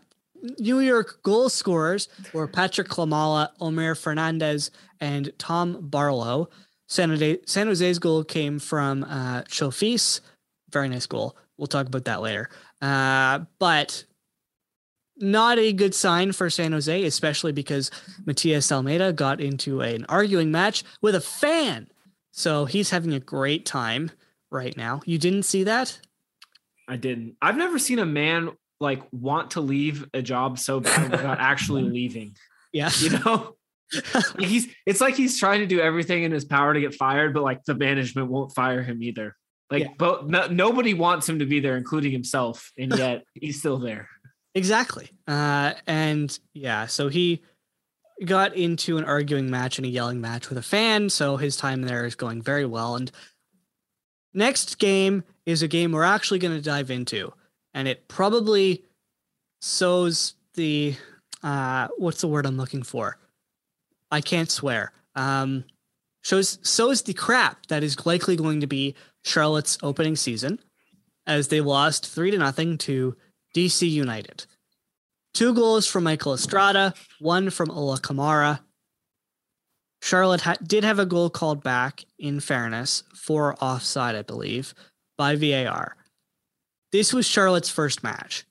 New York goal scorers were Patrick Klimala, Omir Fernandez, and Tom Barlow. San, Jose, San Jose's goal came from uh, Chofis, very nice goal. We'll talk about that later. Uh, but not a good sign for San Jose, especially because Matias Almeyda got into an arguing match with a fan. So he's having a great time right now. You didn't see that? I didn't. I've never seen a man like want to leave a job so bad without actually leaving. Yeah. You know? like he's it's like he's trying to do everything in his power to get fired, but like the management won't fire him either. Like, yeah. but no, nobody wants him to be there, including himself, and yet he's still there. Exactly. Uh, and yeah, so he got into an arguing match and a yelling match with a fan. So his time there is going very well. And next game is a game we're actually going to dive into, and it probably sows the uh, what's the word I'm looking for? I can't swear. Um, shows sows the crap that is likely going to be Charlotte's opening season as they lost three to nothing to DC United. Two goals from Michael Estrada, one from Ola Kamara. Charlotte ha- did have a goal called back, in fairness, for offside, I believe, by VAR. This was Charlotte's first match.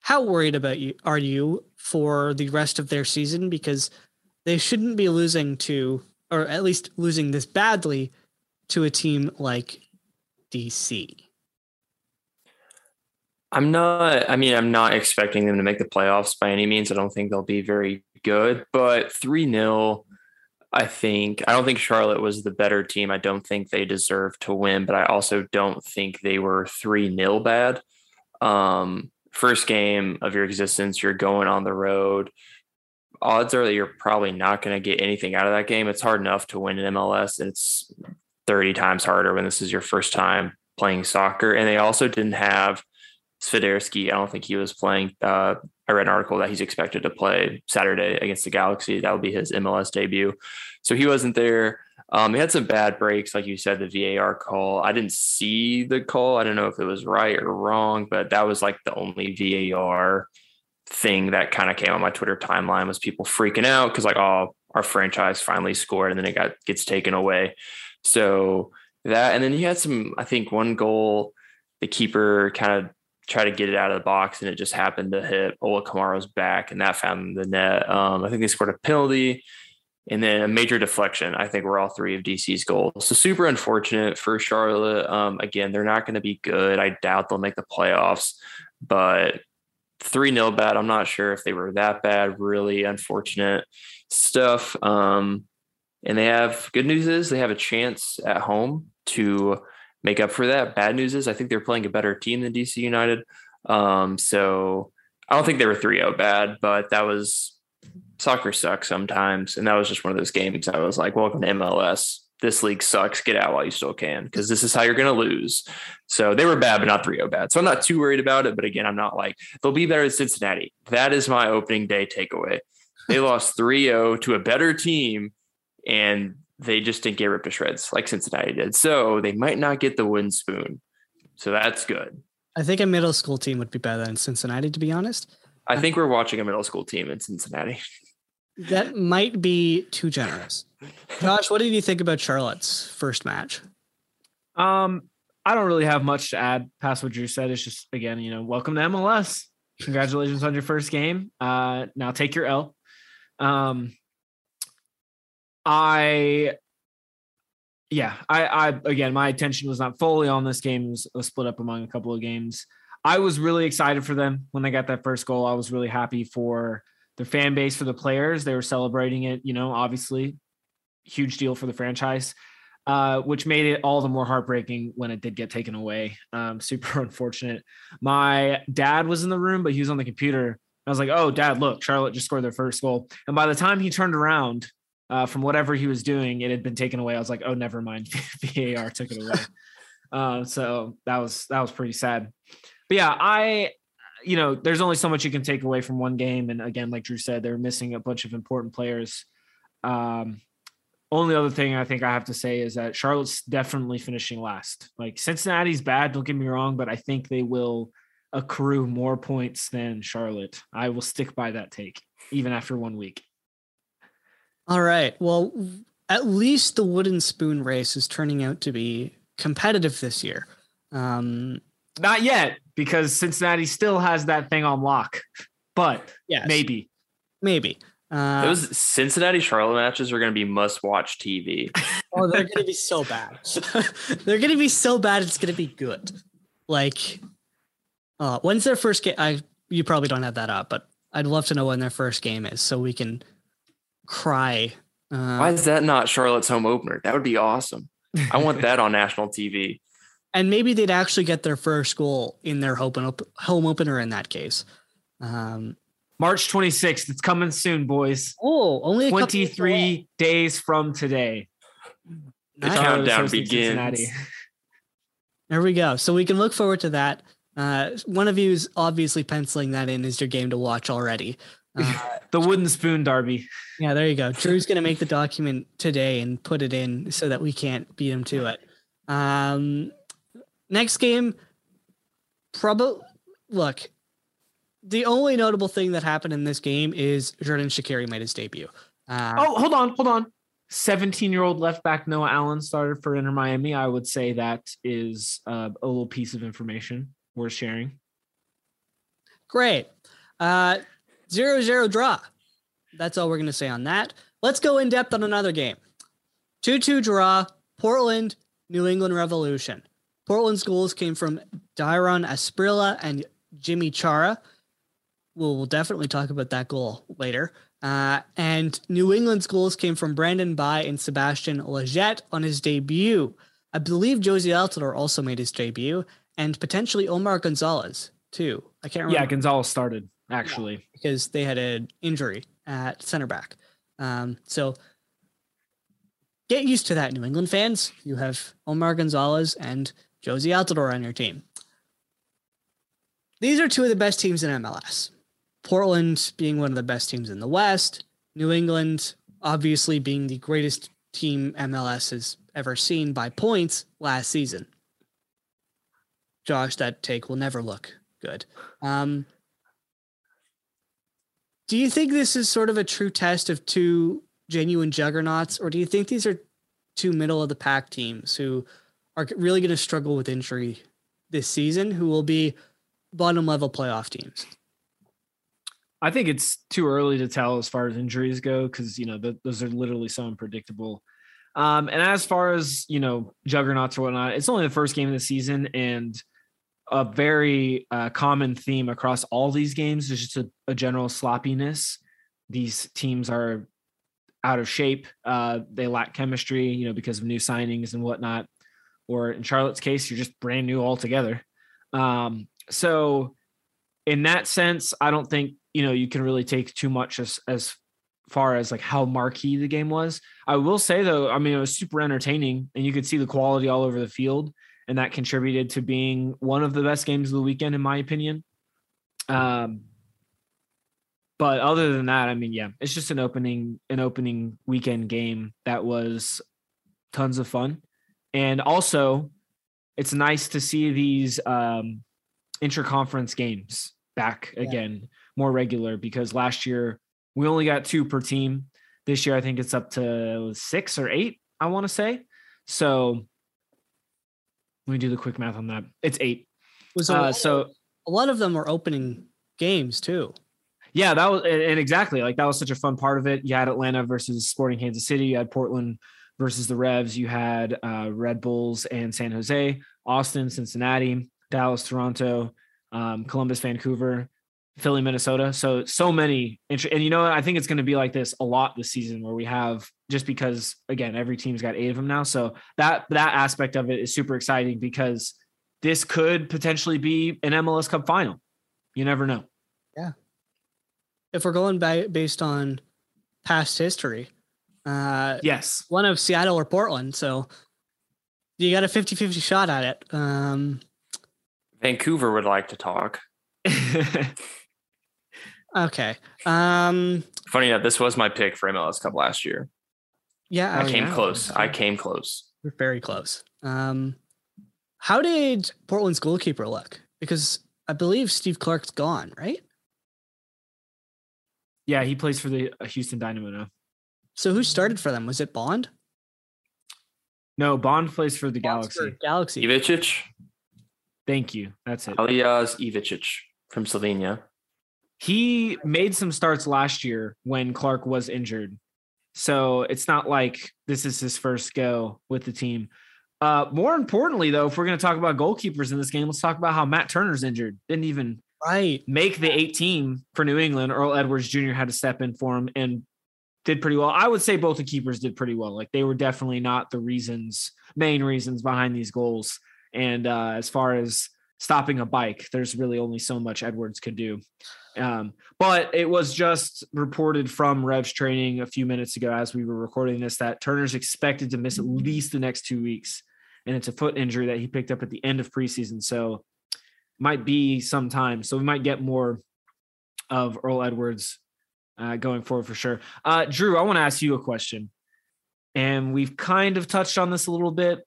How worried about you are you for the rest of their season? Because they shouldn't be losing to, or at least losing this badly to a team like DC? I'm not, I mean, I'm not expecting them to make the playoffs by any means. I don't think they'll be very good, but 3 0, I think, I don't think Charlotte was the better team. I don't think they deserve to win, but I also don't think they were 3 0 bad. Um, first game of your existence, you're going on the road. Odds are that you're probably not going to get anything out of that game. It's hard enough to win an MLS. and It's 30 times harder when this is your first time playing soccer. And they also didn't have Swiderski. I don't think he was playing. Uh, I read an article that he's expected to play Saturday against the Galaxy. That will be his MLS debut. So he wasn't there. Um, he had some bad breaks, like you said, the VAR call. I didn't see the call. I don't know if it was right or wrong, but that was like the only VAR thing that kind of came on my Twitter timeline was people freaking out because like, oh, our franchise finally scored and then it got gets taken away. So that, and then he had some, I think one goal, the keeper kind of tried to get it out of the box and it just happened to hit Ola Kamara's back and that found the net. Um, I think they scored a penalty and then a major deflection. I think were all three of DC's goals. So super unfortunate for Charlotte. Um, again, they're not going to be good. I doubt they'll make the playoffs, but 3 0 bad. I'm not sure if they were that bad. Really unfortunate stuff. Um, and they have good news is they have a chance at home to make up for that. Bad news is I think they're playing a better team than DC United. Um, so I don't think they were 3-0 bad, but that was soccer sucks sometimes. And that was just one of those games I was like, welcome to MLS. This league sucks. Get out while you still can, because this is how you're going to lose. So they were bad, but not 3 0 bad. So I'm not too worried about it. But again, I'm not like, they'll be better than Cincinnati. That is my opening day takeaway. They lost 3 0 to a better team, and they just didn't get ripped to shreds like Cincinnati did. So they might not get the wooden spoon. So that's good. I think a middle school team would be better than Cincinnati, to be honest. I think we're watching a middle school team in Cincinnati. That might be too generous. Josh, what did you think about Charlotte's first match? Um, I don't really have much to add past what Drew said. It's just again, you know, welcome to MLS. Congratulations on your first game. Uh, now take your L. Um, I, yeah, I, I again, my attention was not fully on this game. It was, it was split up among a couple of games. I was really excited for them when they got that first goal. I was really happy for their fan base, for the players. They were celebrating it. You know, obviously, huge deal for the franchise. Uh, which made it all the more heartbreaking when it did get taken away. Um, super unfortunate. My dad was in the room, but he was on the computer. I was like, "Oh, dad, look, Charlotte just scored their first goal." And by the time he turned around uh, from whatever he was doing, it had been taken away. I was like, "Oh, never mind, VAR took it away." uh, so that was that was pretty sad. But yeah, I, you know, there's only so much you can take away from one game, and again, like Drew said, they're missing a bunch of important players. Um, only other thing I think I have to say is that Charlotte's definitely finishing last. Like Cincinnati's bad, don't get me wrong, but I think they will accrue more points than Charlotte. I will stick by that take, even after one week. All right. Well, at least the wooden spoon race is turning out to be competitive this year. Um, Not yet, because Cincinnati still has that thing on lock, but yes, maybe. maybe. Uh, Those Cincinnati Charlotte matches are going to be must watch TV. oh, they're going to be so bad. they're going to be so bad. It's going to be good. Like, uh, when's their first game? I you probably don't have that up, but I'd love to know when their first game is so we can cry. Uh, Why is that not Charlotte's home opener? That would be awesome. I want that on national TV. and maybe they'd actually get their first goal in their home, op- home opener in that case. Um, March 26th. It's coming soon, boys. oh, only a 23 away. days from today. The Nice. Countdown begins. Cincinnati. There we go. So we can look forward to that. Uh, one of you is obviously penciling that in as your game to watch already. Uh, The wooden spoon derby. yeah, there you go. Drew's going to make the document today and put it in so that we can't beat him to it. Um, next game, probably look. The only notable thing that happened in this game is Xherdan Shaqiri made his debut. Uh, Oh, hold on, hold on. 17 year old left back Noah Allen started for Inter Miami. I would say that is uh, a little piece of information worth sharing. Great. Uh, zero zero draw. That's all we're going to say on that. Let's go in depth on another game. 2 2 draw, Portland, New England Revolution. Portland's goals came from Dairon Asprilla and Yimmi Chara. We'll, we'll definitely talk about that goal later. Uh, and New England's goals came from Brandon Bye and Sebastian Lletget on his debut. I believe Jozy Altidore also made his debut, and potentially Omar Gonzalez too. I can't remember Yeah, Gonzalez started actually. because they had an injury at center back. Um, so get used to that, New England fans. You have Omar Gonzalez and Jozy Altidore on your team. These are two of the best teams in MLS. Portland being one of the best teams in the West. New England, obviously, being the greatest team MLS has ever seen by points last season. Josh, that take will never look good. Um, do you think this is sort of a true test of two genuine juggernauts, or do you think these are two middle of the pack teams who are really going to struggle with injury this season, who will be bottom level playoff teams? I think it's too early to tell as far as injuries go because you know th- those are literally so unpredictable. Um, and as far as you know, juggernauts or whatnot, it's only the first game of the season, and a very uh, common theme across all these games is just a, a general sloppiness. These teams are out of shape. Uh, they lack chemistry, you know, because of new signings and whatnot. or in Charlotte's case, you're just brand new altogether. Um, so in that sense, I don't think you know you can really take too much as as far as like how marquee the game was. I will say though, I mean it was super entertaining and you could see the quality all over the field and that contributed to being one of the best games of the weekend in my opinion. Um but other than that, I mean yeah, it's just an opening an opening weekend game that was tons of fun. And also it's nice to see these um interconference games back yeah. again more regular because last year we only got two per team. This year, I think it's up to six or eight, I want to say. So let me do the quick math on that. It's eight. Was uh, so a lot of them were opening games too. Yeah, that was and exactly like that was such a fun part of it. You had Atlanta versus Sporting Kansas City. You had Portland versus the Revs. You had uh, Red Bulls and San Jose, Austin, Cincinnati, Dallas, Toronto, um, Columbus, Vancouver. Philly, Minnesota. So so many, and you know, I think it's going to be like this a lot this season, where we have just because again every team's got eight of them now. So that that aspect of it is super exciting because this could potentially be an MLS Cup final. You never know. Yeah. If we're going by based on past history, uh, yes, one of Seattle or Portland. So you got a 50-50 shot at it. Um, Vancouver would like to talk. Okay. Um funny enough, this was my pick for MLS Cup last year. Yeah. I oh, came yeah. close. I came close. We're very close. Um how did Portland's goalkeeper look? Because I believe Steve Clark's gone, right? Yeah, he plays for the uh, Houston Dynamo now. So who started for them? Was it Bond? No, Bond plays for the Bond's Galaxy. For Galaxy. Ivačič. Thank you. That's it. Aljaž Ivačič from Slovenia. He made some starts last year when Clark was injured. So it's not like this is his first go with the team. Uh, more importantly, though, if we're going to talk about goalkeepers in this game, let's talk about how Matt Turner's injured. Didn't even right make the 18 for New England. Earl Edwards Jr. had to step in for him and did pretty well. I would say both the keepers did pretty well. Like they were definitely not the reasons, main reasons behind these goals. And uh, as far as stopping a bike, there's really only so much Edwards could do. Um, but it was just reported from Revs training a few minutes ago as we were recording this that Turner's expected to miss at least the next two weeks. And it's a foot injury that he picked up at the end of preseason. So might be some time. So we might get more of Earl Edwards uh, going forward for sure. Uh, Drew, I want to ask you a question. And we've kind of touched on this a little bit.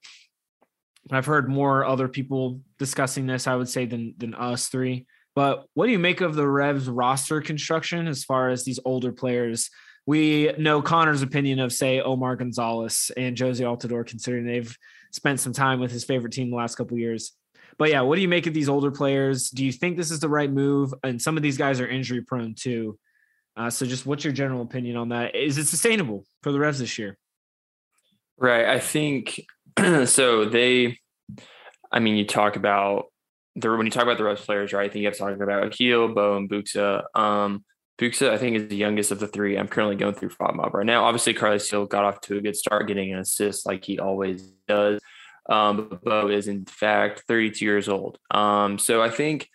I've heard more other people discussing this, I would say, than than us three. But what do you make of the Revs roster construction as far as these older players? We know Connor's opinion of, say, Omar Gonzalez and Jozy Altidore, considering they've spent some time with his favorite team the last couple years. But yeah, what do you make of these older players? Do you think this is the right move? And some of these guys are injury prone too. Uh, so just what's your general opinion on that? Is it sustainable for the Revs this year? Right. I think so. They, I mean, you talk about the when you talk about the Revs players, right? I think you have to talk about Akil, Bou, and Buksa. Um, Buksa, I think, is the youngest of the three. I'm currently going through FotMob right now. Obviously, Carles Gil got off to a good start, getting an assist like he always does. Um, but Bou is in fact 32 years old. Um, so I think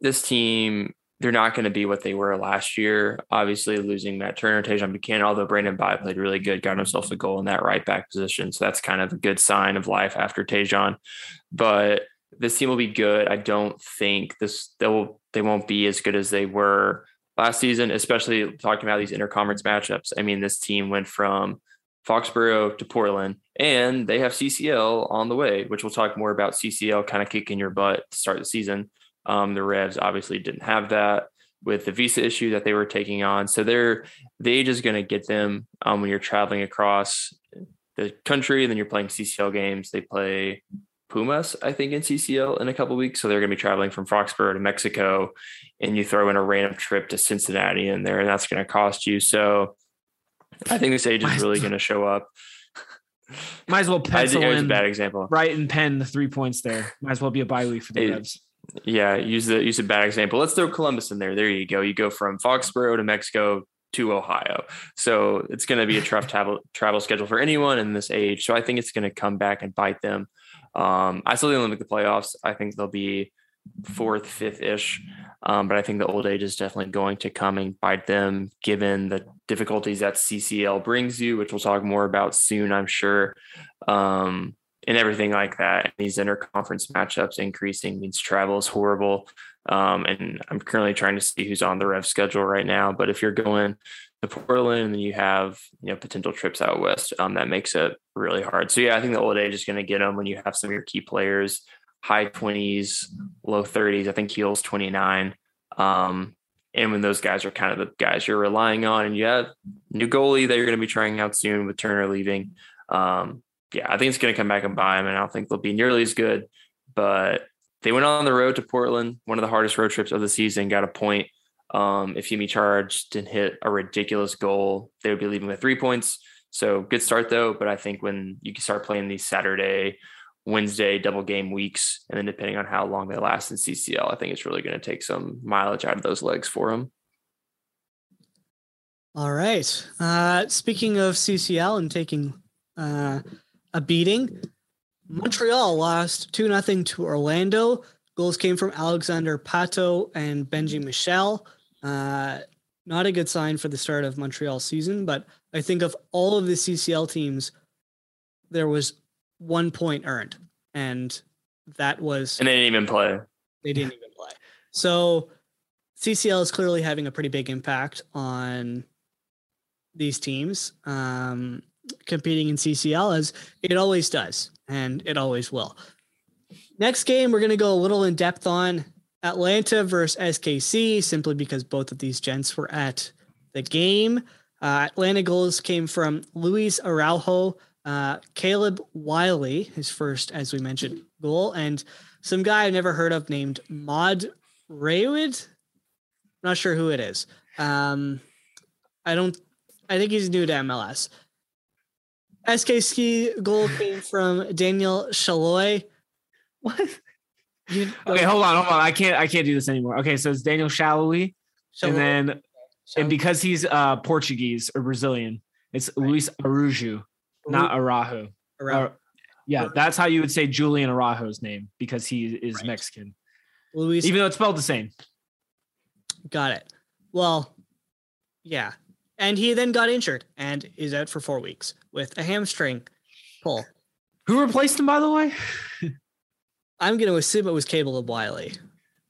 this team they're not going to be what they were last year. Obviously, losing Matt Turner, Tajon Buchanan, although Brandon Bye played really good, got himself a goal in that right back position. So that's kind of a good sign of life after Tajon. But this team will be good. I don't think this they will they won't be as good as they were last season, especially talking about these interconference matchups. I mean, this team went from Foxborough to Portland, and they have CCL on the way, which we'll talk more about CCL kind of kicking your butt to start the season. Um, the Revs obviously didn't have that with the visa issue that they were taking on. So they're the age is going to get them um, when you're traveling across the country. And then you're playing CCL games. They play Pumas, I think, in CCL in a couple weeks. So they're going to be traveling from Foxborough to Mexico, and you throw in a random trip to Cincinnati in there, and that's going to cost you. So I think this age is really going to show up. Might as well pencil in. a bad example. Right and pen the three points there. Might as well be a bye week for the Revs. Yeah, use the use a bad example. Let's throw Columbus in there. There you go. You go from Foxborough to Mexico, to Ohio. So it's going to be a tough travel travel schedule for anyone in this age. So I think it's going to come back and bite them. Um, I still think they'll make the playoffs. I think they'll be fourth, fifth ish. Um, but I think the old age is definitely going to come and bite them, given the difficulties that CCL brings you, which we'll talk more about soon, I'm sure. Um, and everything like that. These interconference matchups increasing means travel is horrible. Um, and I'm currently trying to see who's on the rev schedule right now. But if you're going Portland and then you have you know potential trips out west, um, that makes it really hard. So yeah, I think the old age is going to get them when you have some of your key players high 20s, low 30s. I think Keel's 29. Um, and when those guys are kind of the guys you're relying on, and you have new goalie that you're going to be trying out soon with Turner leaving. Um, yeah, I think it's going to come back and buy them, and I don't think they'll be nearly as good. But they went on the road to Portland, one of the hardest road trips of the season, got a point. Um, if Yimmi Chara didn't hit a ridiculous goal, they would be leaving with three points. So good start though. But I think when you can start playing these Saturday, Wednesday double game weeks, and then depending on how long they last in CCL, I think it's really going to take some mileage out of those legs for them. All right. Uh, speaking of CCL and taking uh, a beating, Montreal lost 2 0 to Orlando. Goals came from Alexandre Pato and Benji Michel. Uh, not a good sign for the start of Montreal season, but I think of all of the CCL teams, there was one point earned, and that was and they didn't even play. They didn't even play. So CCL is clearly having a pretty big impact on these teams. Um, competing in CCL as it always does, and it always will. Next game, we're going to go a little in depth on Atlanta versus SKC, simply because both of these gents were at the game. Uh, Atlanta goals came from Luis Araujo, uh, Caleb Wiley, his first, as we mentioned, goal, and some guy I've never heard of named Mod Raywood. Not sure who it is. Um, I don't. I think he's new to MLS. SKC goal came from Daniel Salloi. What? You, okay, hold on, hold on. I can't I can't do this anymore. Okay, so it's Daniel Salloi, and then and because he's uh Portuguese or Brazilian, it's right. Luis Araujo, not. Araujo. yeah, that's how you would say Julian Araujo's name because he is right. Mexican. Luis, even though it's spelled the same. Got it. Well, yeah, and he then got injured and is out for four weeks with a hamstring pull. Who replaced him, by the way? I'm going to assume it was Caleb Wiley.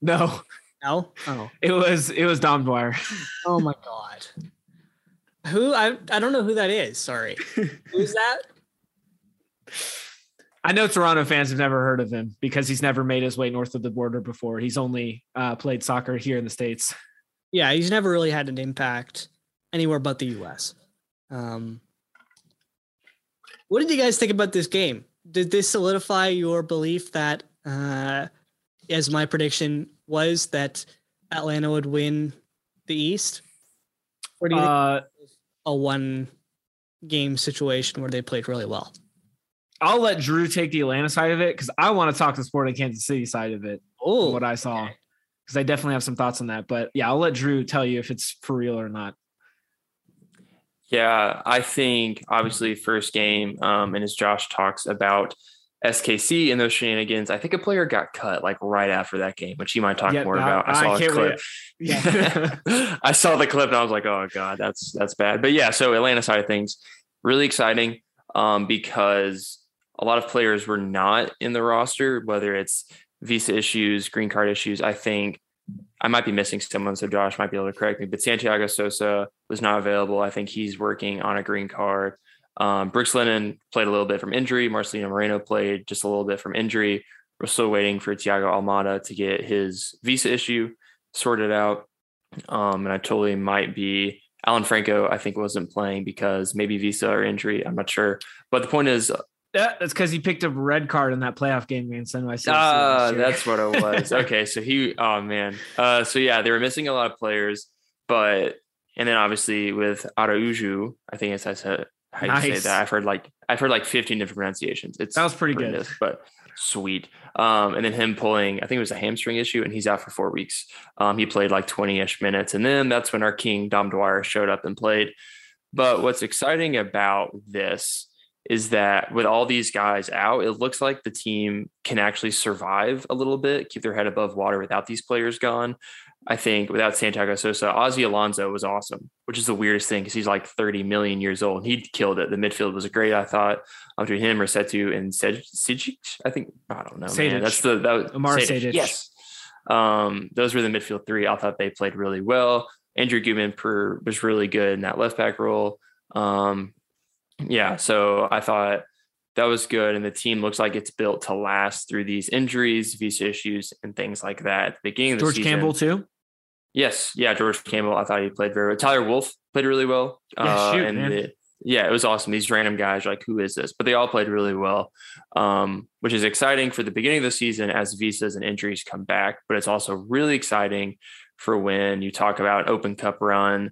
No, no. Oh, it was it was Dom Dwyer. oh my god. Who I I don't know who that is. Sorry, who's that? I know Toronto fans have never heard of him because he's never made his way north of the border before. He's only uh, played soccer here in the states. Yeah, he's never really had an impact anywhere but the U.S. Um, what did you guys think about this game? Did this solidify your belief that, uh, as my prediction was, that Atlanta would win the East? Or do you uh, think a one game situation where they played really well? I'll let Drew take the Atlanta side of it because I want to talk the Sporting Kansas City side of it. Oh, what I saw. Because I definitely have some thoughts on that. But yeah, I'll let Drew tell you if it's for real or not. Yeah, I think obviously first game, um, and as Josh talks about SKC in those shenanigans, I think a player got cut like right after that game, which he might talk yeah, more about. I saw I a clip. Yeah. I saw the clip and I was like, oh god, that's that's bad. But yeah, so Atlanta side of things, really exciting um, because a lot of players were not in the roster, whether it's visa issues, green card issues. I think I might be missing someone, so Josh might be able to correct me. But Santiago Sosa was not available. I think he's working on a green card. Um, Brooks Lennon played a little bit from injury. Marcelino Moreno played just a little bit from injury. We're still waiting for Thiago Almada to get his visa issue sorted out. Um, and I totally might be Alan Franco. I think wasn't playing because maybe visa or injury. I'm not sure. But the point is, yeah, that's because he picked up a red card in that playoff game against NYC. Ah, uh, that's what it was. okay, so he, oh man, uh, so yeah, they were missing a lot of players, but and then obviously with Araujo, I think it's I said how nice. you say that. I've heard like I've heard like 15 different pronunciations. It sounds pretty good, but sweet. Um, and then him pulling, I think it was a hamstring issue, and he's out for four weeks. Um, he played like 20 ish minutes. And then that's when our king, Dom Dwyer, showed up and played. But what's exciting about this is that with all these guys out, it looks like the team can actually survive a little bit, keep their head above water without these players gone. I think without Santiago Sosa, Ozzie Alonso was awesome, which is the weirdest thing because he's like 30 million years old he killed it. The midfield was great, I thought. Between him, Rossetto, and Sijic, I think, I don't know. Man. That's the, that was Amar Sejdic. Yes. Um, those were the midfield three. I thought they played really well. Andrew Gutman per, was really good in that left back role. Um, yeah, so I thought that was good. And the team looks like it's built to last through these injuries, visa issues, and things like that. At the beginning of the George Campbell too. Yes, yeah, George Campbell. I thought he played very well. Tyler Wolff played really well. Yeah, uh, shoot, and the- yeah, it was awesome. These random guys, like, who is this? But they all played really well, um, which is exciting for the beginning of the season as visas and injuries come back. But it's also really exciting for when you talk about Open Cup run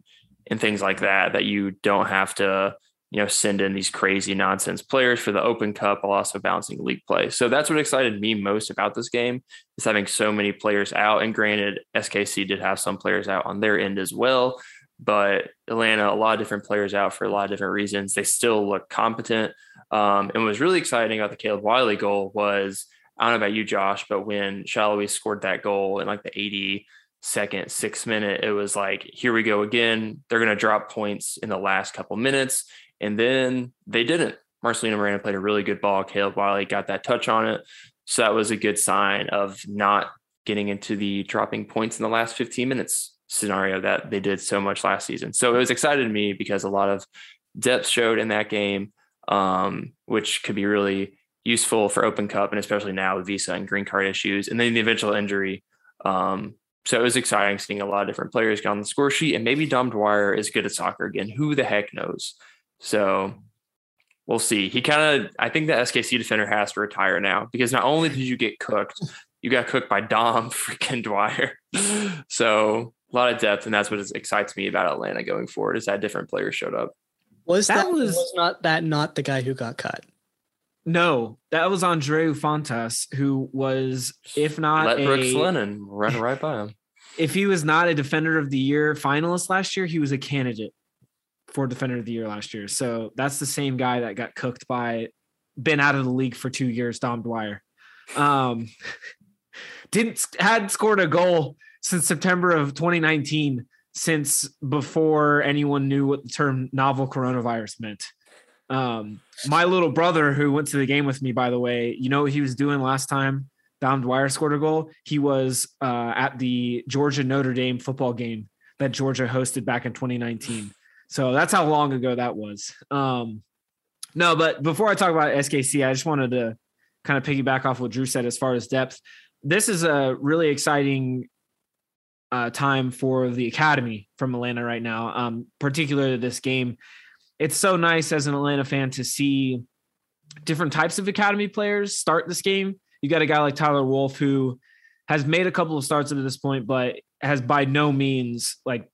and things like that, that you don't have to, you know, send in these crazy nonsense players for the Open Cup while also balancing league play. So that's what excited me most about this game is having so many players out. And granted, SKC did have some players out on their end as well but Atlanta, a lot of different players out for a lot of different reasons. They still look competent. Um, and what was really exciting about the Caleb Wiley goal was I don't know about you, Josh, but when Salloi scored that goal in like the 82nd, six minute, it was like, here we go again. They're going to drop points in the last couple minutes. And then they didn't. Marcelino Moreno played a really good ball. Caleb Wiley got that touch on it. So that was a good sign of not getting into the dropping points in the last 15 minutes scenario that they did so much last season. So it was excited to me because a lot of depth showed in that game, um, which could be really useful for Open Cup and especially now with visa and green card issues, and then the eventual injury. Um, so it was exciting seeing a lot of different players get on the score sheet, and maybe Dom Dwyer is good at soccer again. Who the heck knows? So we'll see. He kind of, I think the SKC defender has to retire now because not only did you get cooked, you got cooked by Dom freaking Dwyer. so a lot of depth, and that's what excites me about Atlanta going forward is that different players showed up. Was That that, was- was, not that not the guy who got cut? No, that was Andreu Fontas, who was, if not Let Brooks Lennon run right by him. if he was not a Defender of the Year finalist last year, he was a candidate for Defender of the Year last year. So that's the same guy that got cooked by, been out of the league for two years, Dom Dwyer. Um, didn't had scored a goal since September of 2019, since before anyone knew what the term novel coronavirus meant. Um, my little brother, who went to the game with me, by the way, you know what he was doing last time Dom Dwyer scored a goal? He was uh, at the Georgia Notre Dame football game that Georgia hosted back in 2019. So that's how long ago that was. Um, no, but before I talk about SKC, I just wanted to kind of piggyback off what Drew said as far as depth. This is a really exciting uh, time for the academy from Atlanta right now, um, particularly this game. It's so nice as an Atlanta fan to see different types of academy players start this game. You got a guy like Tyler Wolff who has made a couple of starts at this point, but has by no means like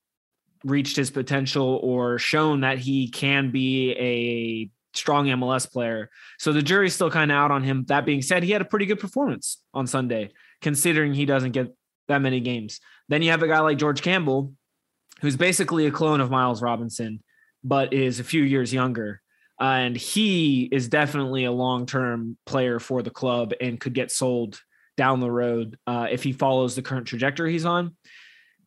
reached his potential or shown that he can be a strong MLS player. So the jury's still kind of out on him. That being said, he had a pretty good performance on Sunday, considering he doesn't get that many games. Then you have a guy like George Campbell, who's basically a clone of Miles Robinson, but is a few years younger. Uh, and he is definitely a long term player for the club and could get sold down the road uh, if he follows the current trajectory he's on.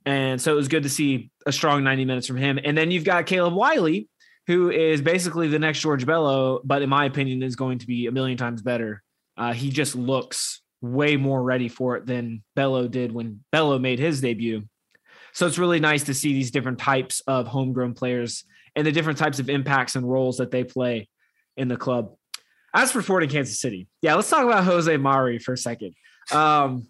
And so it was good to see a strong 90 minutes from him. And then you've got Caleb Wiley, who is basically the next George Bello, but in my opinion, is going to be a million times better. Uh, he just looks way more ready for it than Bello did when Bello made his debut. So it's really nice to see these different types of homegrown players and the different types of impacts and roles that they play in the club. As for Sporting Kansas City, yeah, let's talk about Jose Mauri for a second. Um,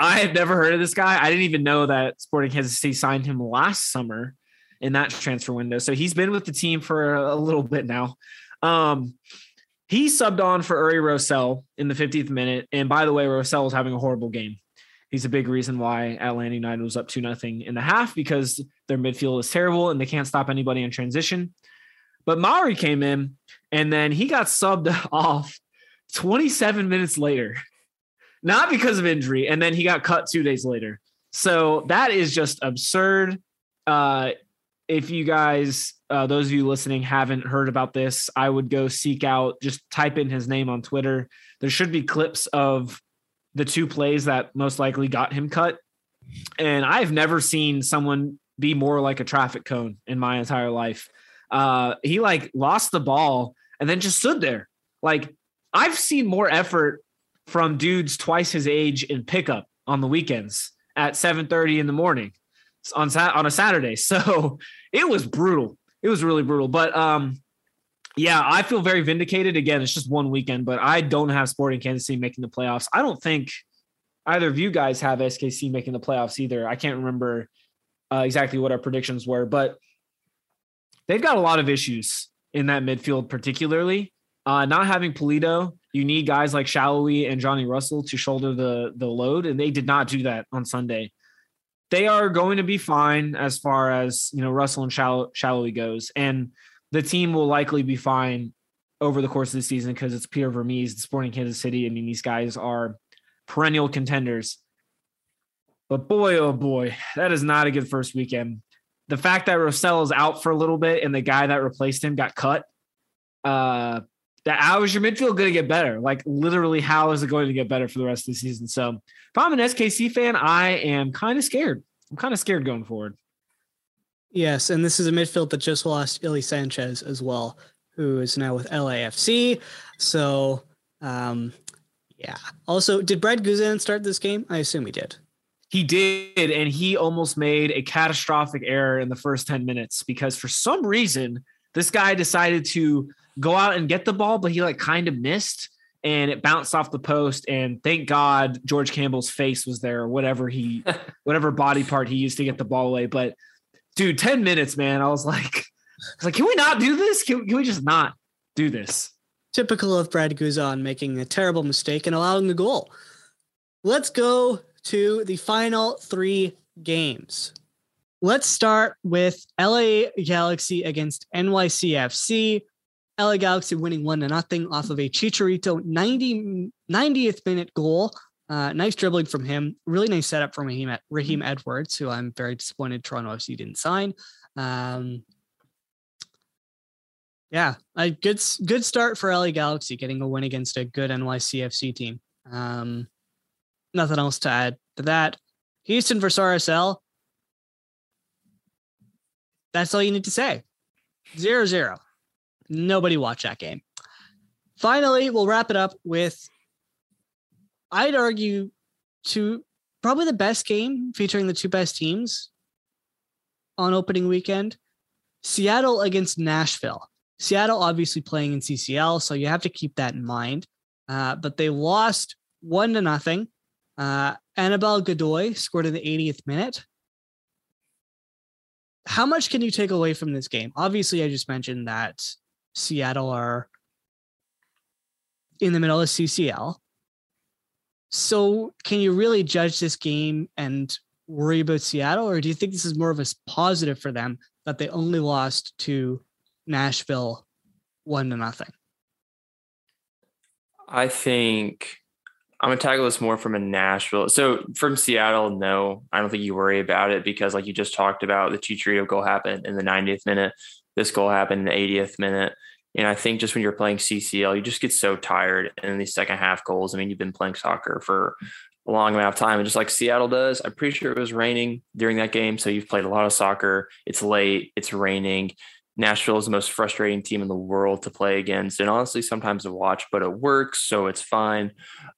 I have never heard of this guy. I didn't even know that Sporting Kansas City signed him last summer in that transfer window. So he's been with the team for a little bit now. Um, he subbed on for Uri Rosell in the 50th minute. And by the way, Rosell was having a horrible game. He's a big reason why Atlanta United was up 2 nothing in the half because their midfield is terrible and they can't stop anybody in transition. But Mauri came in and then he got subbed off 27 minutes later, not because of injury. And then he got cut two days later. So that is just absurd. Uh, if you guys, uh, those of you listening, haven't heard about this, I would go seek out, just type in his name on Twitter. There should be clips of the two plays that most likely got him cut. And I've never seen someone be more like a traffic cone in my entire life. Uh, he like lost the ball and then just stood there. Like I've seen more effort from dudes twice his age in pickup on the weekends at 7:30 in the morning on on a Saturday. So it was brutal. It was really brutal. But um, yeah, I feel very vindicated. Again, it's just one weekend, but I don't have Sporting Kansas City making the playoffs. I don't think either of you guys have SKC making the playoffs either. I can't remember uh, exactly what our predictions were, but they've got a lot of issues in that midfield, particularly. Uh, not having Pulido, you need guys like Salloi and Johnny Russell to shoulder the the load, and they did not do that on Sunday. They are going to be fine as far as you know Russell and Salloi goes, and the team will likely be fine over the course of the season because it's Pierre Vermes, the Sporting Kansas City. I mean, these guys are perennial contenders. But boy, oh boy, that is not a good first weekend. The fact that Rosell is out for a little bit and the guy that replaced him got cut, uh, that how is your midfield going to get better? Like literally, how is it going to get better for the rest of the season? So if I'm an SKC fan, I am kind of scared. I'm kind of scared going forward. Yes, and this is a midfield that just lost Ilie Sanchez as well, who is now with LAFC. So, um, yeah. Also, did Brad Guzan start this game? I assume he did. He did, and he almost made a catastrophic error in the first 10 minutes because for some reason, this guy decided to go out and get the ball, but he like kind of missed and it bounced off the post. And thank God George Campbell's face was there, or whatever he, whatever body part he used to get the ball away. But dude, 10 minutes, man. I was like, I was like, can we not do this? Can, can we just not do this? Typical of Brad Guzan making a terrible mistake and allowing the goal. Let's go to the final three games. Let's start with LA Galaxy against NYCFC. LA Galaxy winning one to nothing off of a Chicharito 90, 90th minute goal. Uh, nice dribbling from him. Really nice setup from Raheem, Raheem Edwards, who I'm very disappointed Toronto FC didn't sign. Um, yeah, a good good start for LA Galaxy, getting a win against a good NYCFC team. Um, nothing else to add to that. Houston versus RSL. That's all you need to say. Zero zero. Nobody watched that game. Finally, we'll wrap it up with I'd argue to probably the best game featuring the two best teams on opening weekend. Seattle against Nashville. Seattle obviously playing in CCL, so you have to keep that in mind. Uh, but they lost one to nothing. Uh, Aníbal Godoy scored in the 80th minute. How much can you take away from this game? Obviously, I just mentioned that Seattle are in the middle of CCL. So, can you really judge this game and worry about Seattle, or do you think this is more of a positive for them that they only lost to Nashville one to nothing? I think I'm gonna tackle this more from a Nashville. So from Seattle, no, I don't think you worry about it because, like you just talked about, the Chicharito goal happened in the 90th minute. This goal happened in the 80th minute. And I think just when you're playing CCL, you just get so tired And these second half goals. I mean, you've been playing soccer for a long amount of time, and just like Seattle does, I'm pretty sure it was raining during that game. So you've played a lot of soccer. It's late. It's raining. Nashville is the most frustrating team in the world to play against, and honestly, sometimes to watch. But it works, so it's fine.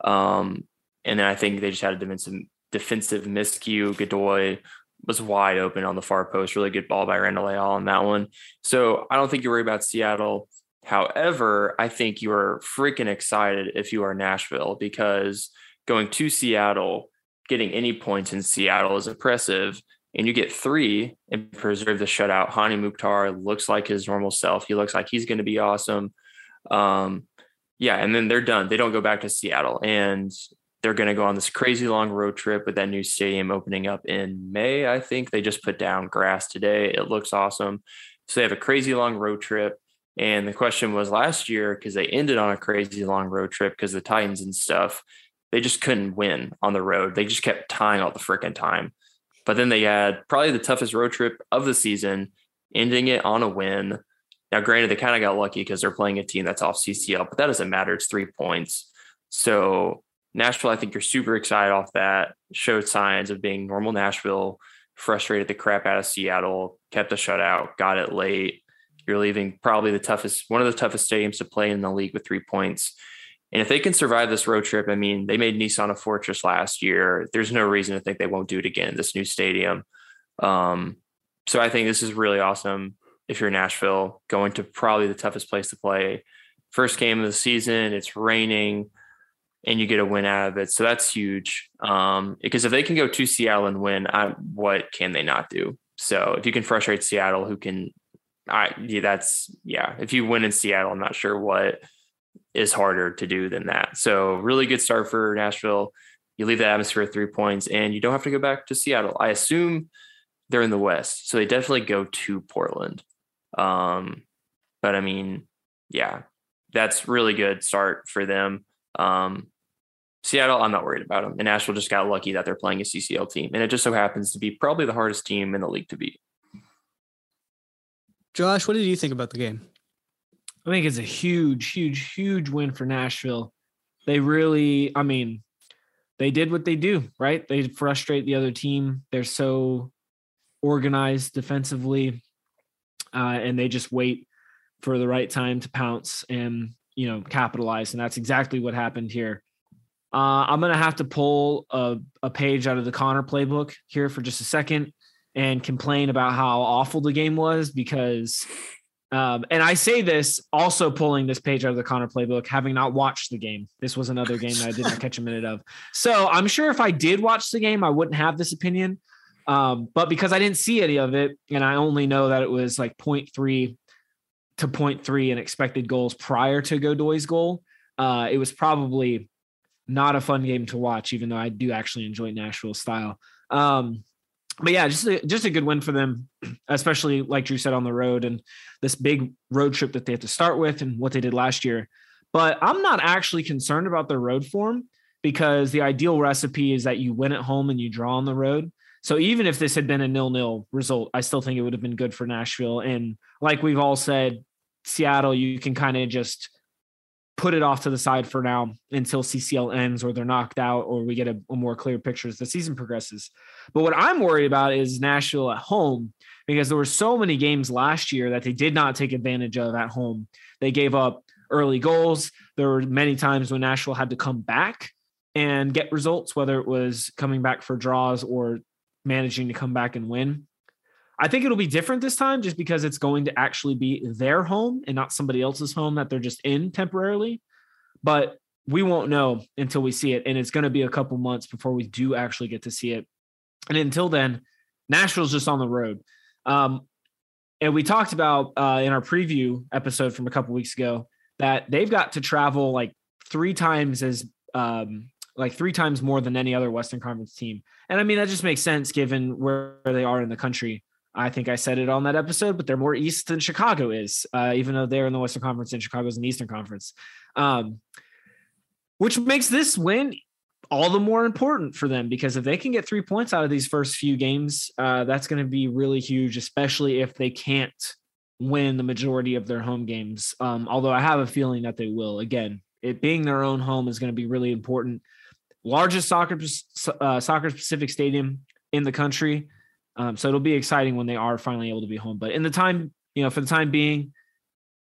Um, and then I think they just had a defensive defensive miscue. Godoy was wide open on the far post. Really good ball by Randall Leal on that one. So I don't think you worry about Seattle. However, I think you are freaking excited if you are Nashville because going to Seattle, getting any points in Seattle is impressive. And you get three and preserve the shutout. Hany Mukhtar looks like his normal self. He looks like he's going to be awesome. Um, yeah, and then they're done. They don't go back to Seattle. And they're going to go on this crazy long road trip with that new stadium opening up in May. I think they just put down grass today. It looks awesome. So they have a crazy long road trip And the question was last year, because they ended on a crazy long road trip because the Titans and stuff, they just couldn't win on the road. They just kept tying all the freaking time. But then they had probably the toughest road trip of the season, ending it on a win. Now, granted, they kind of got lucky because they're playing a team that's off CCL, but that doesn't matter. It's three points. So Nashville, I think you're super excited off that. Showed signs of being normal Nashville, frustrated the crap out of Seattle, kept a shutout, got it late. You're leaving probably the toughest, one of the toughest stadiums to play in the league with three points. And if they can survive this road trip, I mean, they made Nissan a fortress last year. There's no reason to think they won't do it again in this new stadium. Um, so I think this is really awesome if you're Nashville, going to probably the toughest place to play. First game of the season, it's raining, and you get a win out of it. So that's huge. Um, because if they can go to Seattle and win, I, what can they not do? So if you can frustrate Seattle, who can, I yeah, that's yeah. If you win in Seattle, I'm not sure what is harder to do than that. So really good start for Nashville. You leave the atmosphere three points and you don't have to go back to Seattle. I assume they're in the West. So they definitely go to Portland. Um, but I mean, yeah, that's really good start for them. Um, Seattle, I'm not worried about them. And Nashville just got lucky that they're playing a CCL team. And it just so happens to be probably the hardest team in the league to beat. Josh, what did you think about the game? I think it's a huge, huge, huge win for Nashville. They really, I mean, they did what they do, right? They frustrate the other team. They're so organized defensively, uh, and they just wait for the right time to pounce and you know capitalize. And that's exactly what happened here. Uh, I'm gonna have to pull a, a page out of the Connor playbook here for just a second and complain about how awful the game was because um, and I say this also pulling this page out of the Connor playbook, having not watched the game. This was another game that I did not catch a minute of. So I'm sure if I did watch the game, I wouldn't have this opinion. Um, but because I didn't see any of it, and I only know that it was like 0.3 to 0.3 in expected goals prior to Godoy's goal, uh, it was probably not a fun game to watch, even though I do actually enjoy Nashville style. Um, but yeah, just a, just a good win for them, especially like Drew said on the road and this big road trip that they have to start with and what they did last year. But I'm not actually concerned about their road form because the ideal recipe is that you win at home and you draw on the road. So even if this had been a nil-nil result, I still think it would have been good for Nashville. And like we've all said, Seattle, you can kind of just put it off to the side for now until CCL ends or they're knocked out or we get a, a, more clear picture as the season progresses. But what I'm worried about is Nashville at home because there were so many games last year that they did not take advantage of at home. They gave up early goals. There were many times when Nashville had to come back and get results, whether it was coming back for draws or managing to come back and win. I think it'll be different this time just because it's going to actually be their home and not somebody else's home that they're just in temporarily. But we won't know until we see it. And it's going to be a couple months before we do actually get to see it. And until then, Nashville's just on the road. Um, and we talked about uh, in our preview episode from a couple weeks ago that they've got to travel like three times as um, like three times more than any other Western Conference team. And I mean, that just makes sense given where they are in the country. I think I said it on that episode, but they're more east than Chicago is, uh, even though they're in the Western Conference and Chicago's in the Eastern Conference, um, which makes this win all the more important for them because if they can get three points out of these first few games, uh, that's going to be really huge, especially if they can't win the majority of their home games. Um, although I have a feeling that they will. Again, it being their own home is going to be really important. Largest soccer uh, soccer specific stadium in the country. Um, so it'll be exciting when they are finally able to be home. But in the time, you know, for the time being,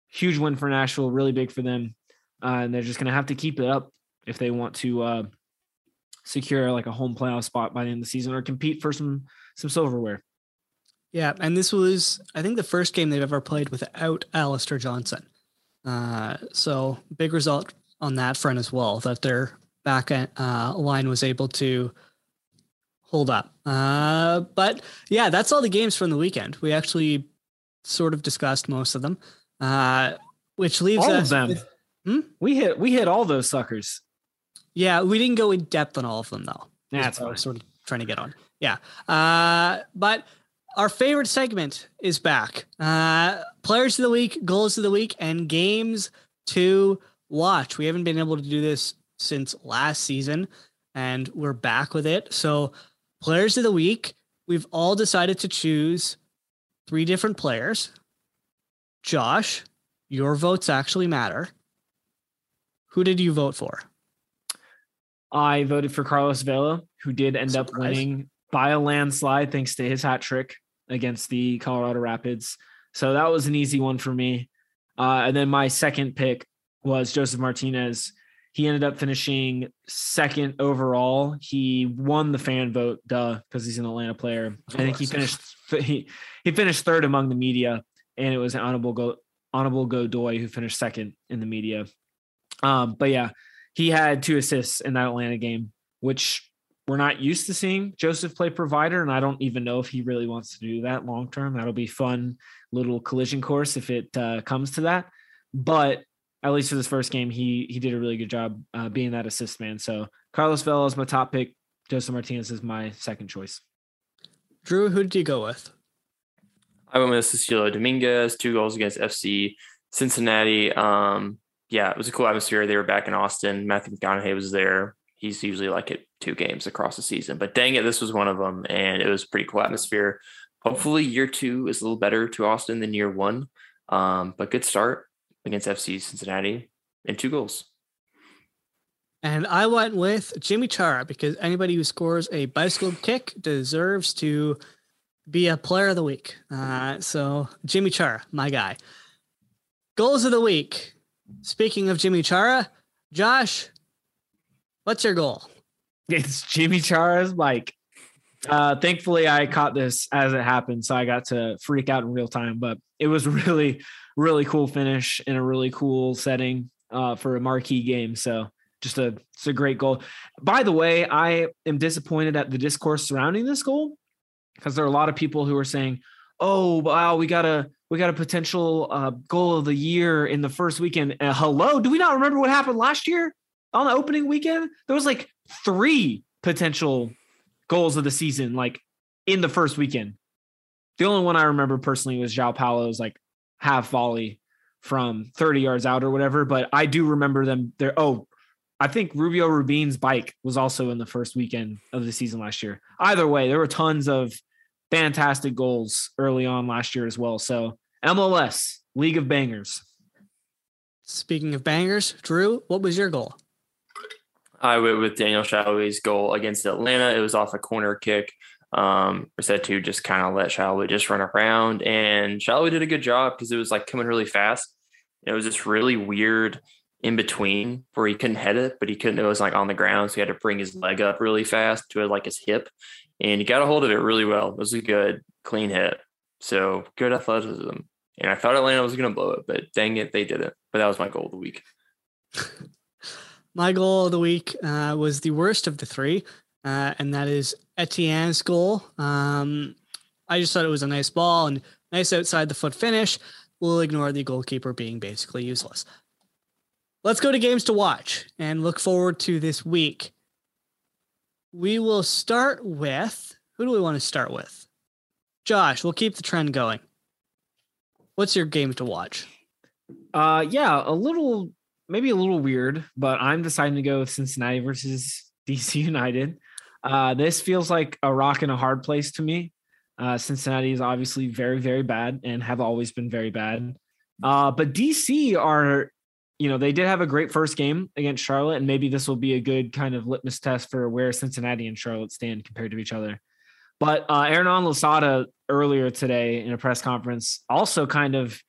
huge win for Nashville, really big for them. Uh, and they're just going to have to keep it up if they want to uh, secure like a home playoff spot by the end of the season or compete for some some silverware. Yeah, and this was I think the first game they've ever played without Alistair Johnston. Uh, so big result on that front as well that their back end, uh, line was able to hold up. Uh, but yeah, that's all the games from the weekend. We actually sort of discussed most of them, uh, which leaves all us of them. with- Hmm? We hit we hit all those suckers. yeah, we didn't go in depth on all of them though. Yeah, that's what I was sort of trying to get on. Yeah, uh, but our favorite segment is back. Uh, players of the week, goals of the week, and games to watch. We haven't been able to do this since last season, and we're back with it. So, players of the week, we've all decided to choose three different players. Josh, your votes actually matter. Who did you vote for? I voted for Carlos Vela, who did end Surprise. up winning by a landslide thanks to his hat trick against the Colorado Rapids. So that was an easy one for me. Uh, and then my second pick was Josef Martinez. He ended up finishing second overall. He won the fan vote, duh, because he's an Atlanta player. I think he finished he, he finished third among the media, and it was Aníbal go Aníbal Godoy who finished second in the media. Um, but yeah, he had two assists in that Atlanta game, which we're not used to seeing Josef play provider, and I don't even know if he really wants to do that long term. That'll be fun little collision course if it uh, comes to that. But at least for this first game, he he did a really good job uh, being that assist man. So Carlos Vela is my top pick. Josef Martinez is my second choice. Drew, who did you go with? I went with Cecilio Dominguez, two goals against FC Cincinnati. Um, yeah, it was a cool atmosphere. They were back in Austin. Matthew McConaughey was there. He's usually like at two games across the season, but dang it, this was one of them, and it was pretty cool atmosphere. Hopefully, year two is a little better to Austin than year one. Um, but good start against FC Cincinnati and two goals. And I went with Yimmi Chara because anybody who scores a bicycle kick deserves to be a player of the week. Uh, so Yimmi Chara, my guy. Goals of the week. Speaking of Yimmi Chara, Josh, what's your goal? It's Yimmi Chara's bike. Uh, thankfully, I caught this as it happened, so I got to freak out in real time. But it was really, really cool finish in a really cool setting uh, for a marquee game. So just a it's a great goal. By the way, I am disappointed at the discourse surrounding this goal because there are a lot of people who are saying, "Oh, wow, we got a we got a potential uh, goal of the year in the first weekend." Uh, hello, do we not remember what happened last year on the opening weekend? There was like three potential goals of the season, like in the first weekend. The only one I remember personally was João Paulo's like half volley from 30 yards out or whatever. But I do remember them there. Oh, I think Rubio Rubin's bike was also in the first weekend of the season last year. Either way, there were tons of fantastic goals early on last year as well. So MLS, League of Bangers. Speaking of bangers, Drew, what was your goal? I went with Daniel Salloi's goal against Atlanta. It was off a corner kick. Um, to just kind of let Salloi just run around, and Salloi did a good job because it was like coming really fast. It was just really weird in between where he couldn't head it, but he couldn't. It was like on the ground, so he had to bring his leg up really fast to like his hip, and he got a hold of it really well. It was a good, clean hit. So good athleticism. And I thought Atlanta was going to blow it, but dang it, they didn't. But that was my goal of the week. My goal of the week uh, was the worst of the three, uh, and that is Etienne's goal. Um, I just thought it was a nice ball and nice outside the foot finish. We'll ignore the goalkeeper being basically useless. Let's go to games to watch and look forward to this week. We will start with who do we want to start with? Josh, we'll keep the trend going. What's your game to watch? Uh, yeah, a little, maybe a little weird, but I'm deciding to go with Cincinnati versus DC United. Uh, this feels like a rock and a hard place to me. Uh, Cincinnati is obviously very, very bad and have always been very bad. Uh, but DC are, you know, they did have a great first game against Charlotte, and maybe this will be a good kind of litmus test for where Cincinnati and Charlotte stand compared to each other. But uh, Hernan Losada earlier today in a press conference also kind of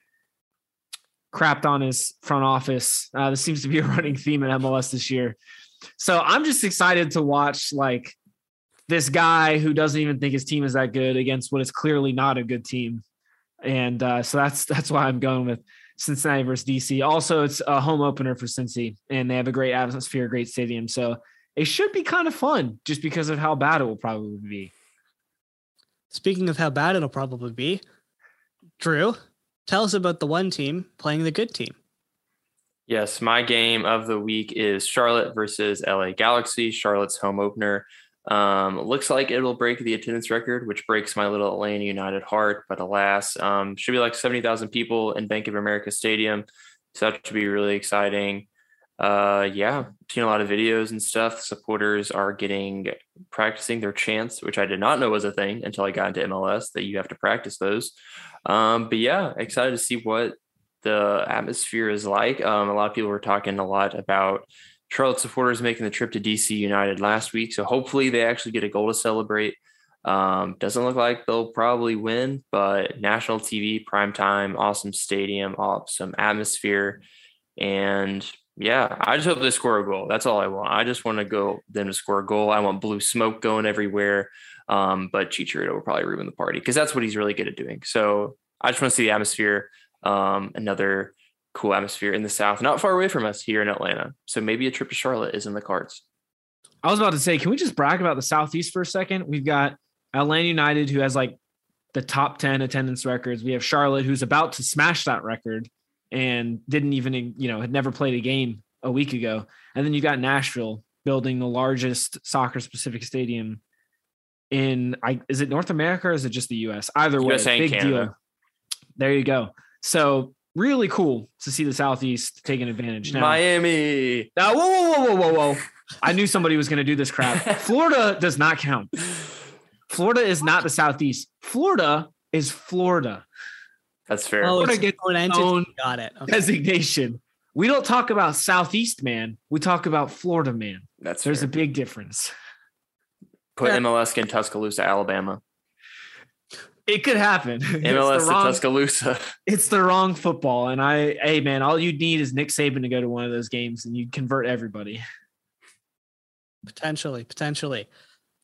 crapped on his front office. Uh, this seems to be a running theme in MLS this year. So I'm just excited to watch like this guy who doesn't even think his team is that good against what is clearly not a good team. And uh, so that's that's why I'm going with Cincinnati versus DC. Also, it's a home opener for Cincy, and they have a great atmosphere, great stadium. So it should be kind of fun just because of how bad it will probably be. Speaking of how bad it'll probably be, Drew, tell us about the one team playing the good team. Yes, my game of the week is Charlotte versus LA Galaxy. Charlotte's home opener. Um, looks like it'll break the attendance record, which breaks my little Atlanta United heart. But alas, um, should be like 70,000 people in Bank of America Stadium. So that should be really exciting. Uh, yeah, seen a lot of videos and stuff. Supporters are getting practicing their chants, which I did not know was a thing until I got into MLS that you have to practice those. Um, but yeah, excited to see what the atmosphere is like. Um, a lot of people were talking a lot about Charlotte supporters making the trip to DC United last week. So hopefully they actually get a goal to celebrate. Um, doesn't look like they'll probably win, but national TV, prime time, awesome stadium, awesome atmosphere. And yeah, I just hope they score a goal. That's all I want. I just want to go them to score a goal. I want blue smoke going everywhere. Um, but Chicharito will probably ruin the party because that's what he's really good at doing. So I just want to see the atmosphere. Um, another cool atmosphere in the South, not far away from us here in Atlanta. So maybe a trip to Charlotte is in the cards. I was about to say, can we just brag about the Southeast for a second? We've got Atlanta United, who has like the top 10 attendance records. We have Charlotte, who's about to smash that record and didn't even, you know, had never played a game a week ago. And then you've got Nashville building the largest soccer specific stadium in I is it North America or is it just the US? Either way, USA big deal. There you go. So really cool to see the Southeast taking advantage. Now, Miami. now whoa, whoa, whoa, whoa, whoa, whoa. I knew somebody was going to do this crap. Florida does not count. Florida is not the Southeast. Florida is Florida That's fair. Oh, Florida gets its own entity. own Got it. Okay. designation. We don't talk about Southeast man. We talk about Florida man. That's There's fair. a big difference. Put Yeah. MLS in Tuscaloosa, Alabama. It could happen. MLS it's, to the wrong, Tuscaloosa. it's the wrong football. And I, hey man, all you need is Nick Saban to go to one of those games and you convert everybody. Potentially, potentially.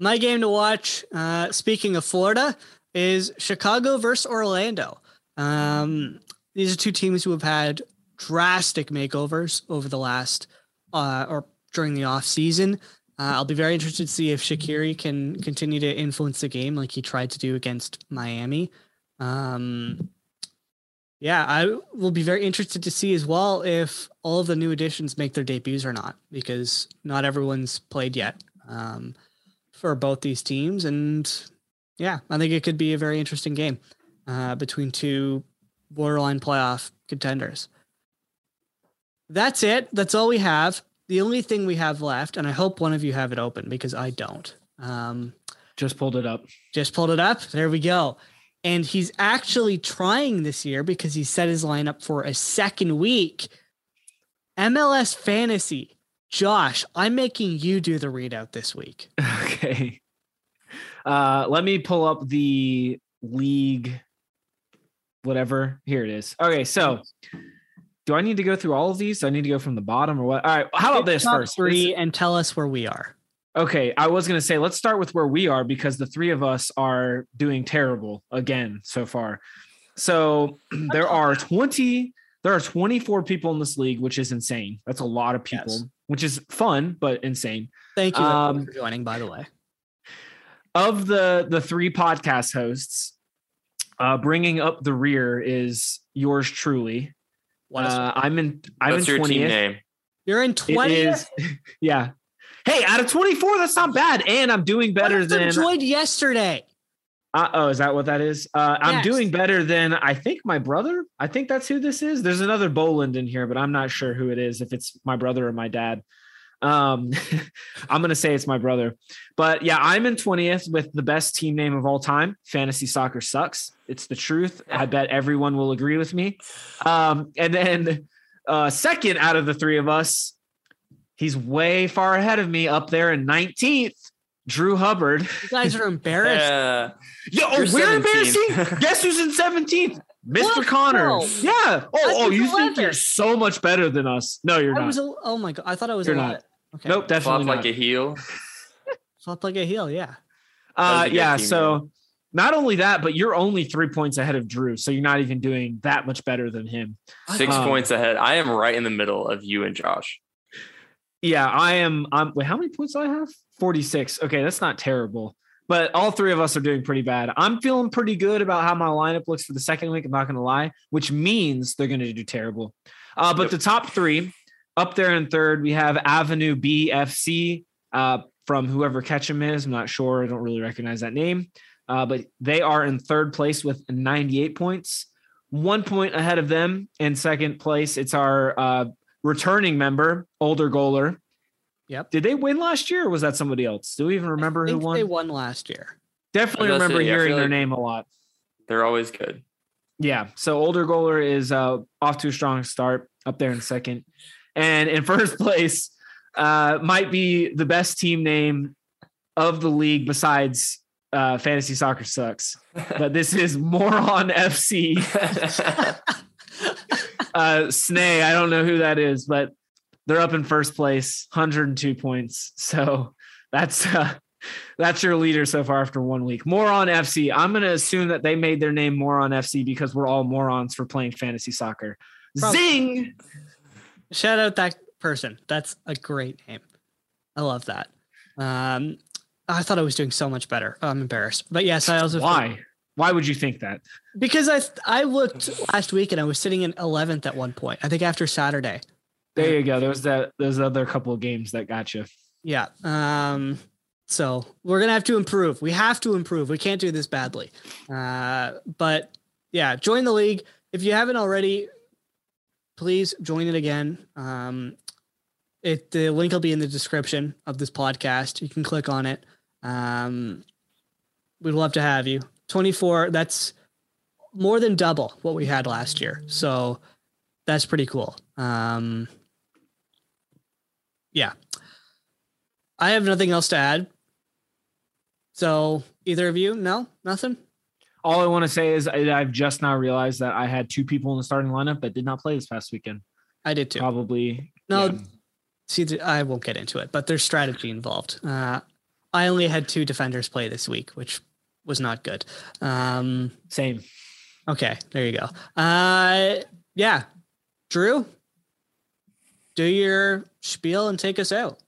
My game to watch, uh, speaking of Florida, is Chicago versus Orlando. Um, these are two teams who have had drastic makeovers over the last uh, or during the off season. Uh, I'll be very interested to see if Shaqiri can continue to influence the game like he tried to do against Miami. Um, yeah, I will be very interested to see as well if all of the new additions make their debuts or not, because not everyone's played yet um, for both these teams. And yeah, I think it could be a very interesting game uh, between two borderline playoff contenders. That's it. That's all we have. The only thing we have left, and I hope one of you have it open because I don't. Um, Just pulled it up. just pulled it up. There we go. And he's actually trying this year because he set his lineup for a second week. MLS fantasy. Josh, I'm making you do the readout this week. Okay. Uh, let me pull up the league, whatever. Here it is. Okay, so do I need to go through all of these? Do I need to go from the bottom or what? All right. How about this first? Three and tell us where we are. Okay, I was going to say let's start with where we are because the three of us are doing terrible again so far. So there are 20 there are 24 people in this league, which is insane. That's a lot of people, Yes. which is fun but insane. Thank you Um, for joining, by the way. Of the the three podcast hosts, uh bringing up the rear is yours truly. What is Uh, I'm in I'm What's in your 20th. team name? You're in It 20. is yeah. Hey, out of 24, that's not bad. And I'm doing better than joined yesterday. Uh, oh, is that what that is? Uh, I'm Yes. doing better than I think my brother. I think that's who this is. There's another Boland in here, but I'm not sure who it is. If it's my brother or my dad, um, I'm gonna say it's my brother. But yeah, I'm in 20th with the best team name of all time. Fantasy soccer sucks. It's the truth. I bet everyone will agree with me. Um, and then uh, second out of the three of us, he's way far ahead of me, up there in 19th. Drew Hubbard. You guys are embarrassed. Yeah. Yo, oh, we're 17th. embarrassing. Guess who's in 17th? Mr. What? Connor. No. Yeah. Oh, oh, was you think you're so much better than us. No, you're I not. was. A, oh my god! I thought I was. You're 11. not. Okay. Nope, definitely Flop not. like a heel. Flop like a heel. Yeah. Uh, was a good yeah, team so not only that, but you're only three points ahead of Drew. So you're not even doing that much better than him. Six Um, points ahead. I am right in the middle of you and Josh. Yeah, I am. I'm, wait, how many points do I have? 46. Okay, that's not terrible. But all three of us are doing pretty bad. I'm feeling pretty good about how my lineup looks for the second week. I'm not going to lie, which means they're going to do terrible. Uh, but Yep. the top three up there in third, we have Avenue BFC. Uh, from whoever Ketchum is. I'm not sure. I don't really recognize that name. Uh, but they are in third place with 98 points, one point ahead of them in second place. It's our uh, returning member, older goaler. Yep. Did they win last year or was that somebody else? Do we even remember I who won? they won last year. Definitely I remember say, I hearing their like- name a lot. They're always good. Yeah. So older goaler is uh, off to a strong start up there in second. And in first place uh, might be the best team name of the league besides uh, Fantasy Soccer Sucks. But this is Moron FC. Uh, Snay, I don't know who that is, but they're up in first place, 102 points. So that's uh, that's your leader so far after one week. Moron FC. I'm going to assume that they made their name Moron FC because we're all morons for playing fantasy soccer. Probably. Zing! Shout out that person. That's a great name. I love that. Um, I thought I was doing so much better. I'm embarrassed, but yes, I also Why? Why would you think that? because I I looked last week and I was sitting in 11th at one point. I think after Saturday. There you go. There's that. There's other couple of games that got you. Yeah. Um. So we're gonna have to improve. We have to improve. We can't do this badly. Uh. But yeah, join the league if you haven't already. Please join it again. Um. It the link will be in the description of this podcast. You can click on it. Um. We'd love to have you. 24. That's more than double what we had last year. So that's pretty cool. Um. Yeah. I have nothing else to add. So either of you, no, nothing. All I want to say is I, I've just now realized that I had two people in the starting lineup that did not play this past weekend. I did too. Probably No, yeah. See, I won't get into it, but there's strategy involved. Uh, I only had two defenders play this week, which was not good. Um, same. okay, there you go. Uh, yeah, Drew, do your spiel and take us out.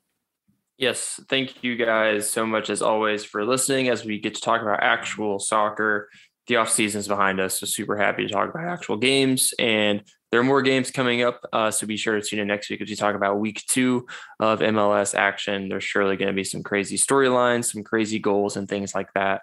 Yes, thank you guys so much as always for listening as we get to talk about actual soccer. The off season is behind us, so super happy to talk about actual games. And there are more games coming up, uh, so be sure to tune in next week as we talk about week two of MLS action. There's surely going to be some crazy storylines, some crazy goals, and things like that.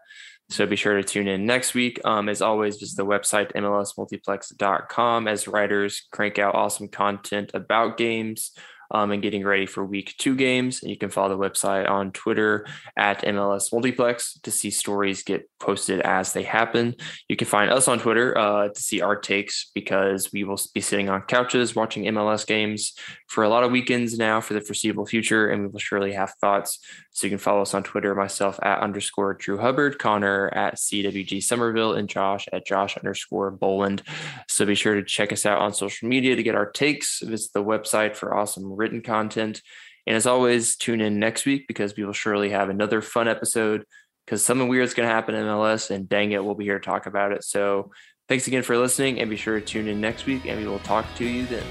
So be sure to tune in next week. Um, as always, visit the website mlsmultiplex.com as writers crank out awesome content about games um, and getting ready for week two games. And you can follow the website on Twitter at MLS Multiplex to see stories get posted as they happen. You can find us on Twitter uh, to see our takes because we will be sitting on couches watching MLS games for a lot of weekends now for the foreseeable future. And we will surely have thoughts. So you can follow us on Twitter, myself at underscore Drew Hubbard, Connor at CWG Somerville, and Josh at Josh underscore Boland. So be sure to check us out on social media to get our takes. Visit the website for awesome written content. And as always, tune in next week because we will surely have another fun episode because something weird is going to happen in MLS. And dang it, we'll be here to talk about it. So thanks again for listening and be sure to tune in next week and we will talk to you then.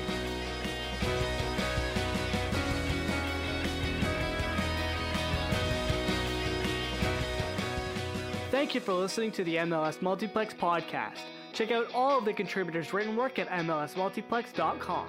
Thank you for listening to the MLS Multiplex podcast. Check out all of the contributors' written work at MLSMultiplex.com.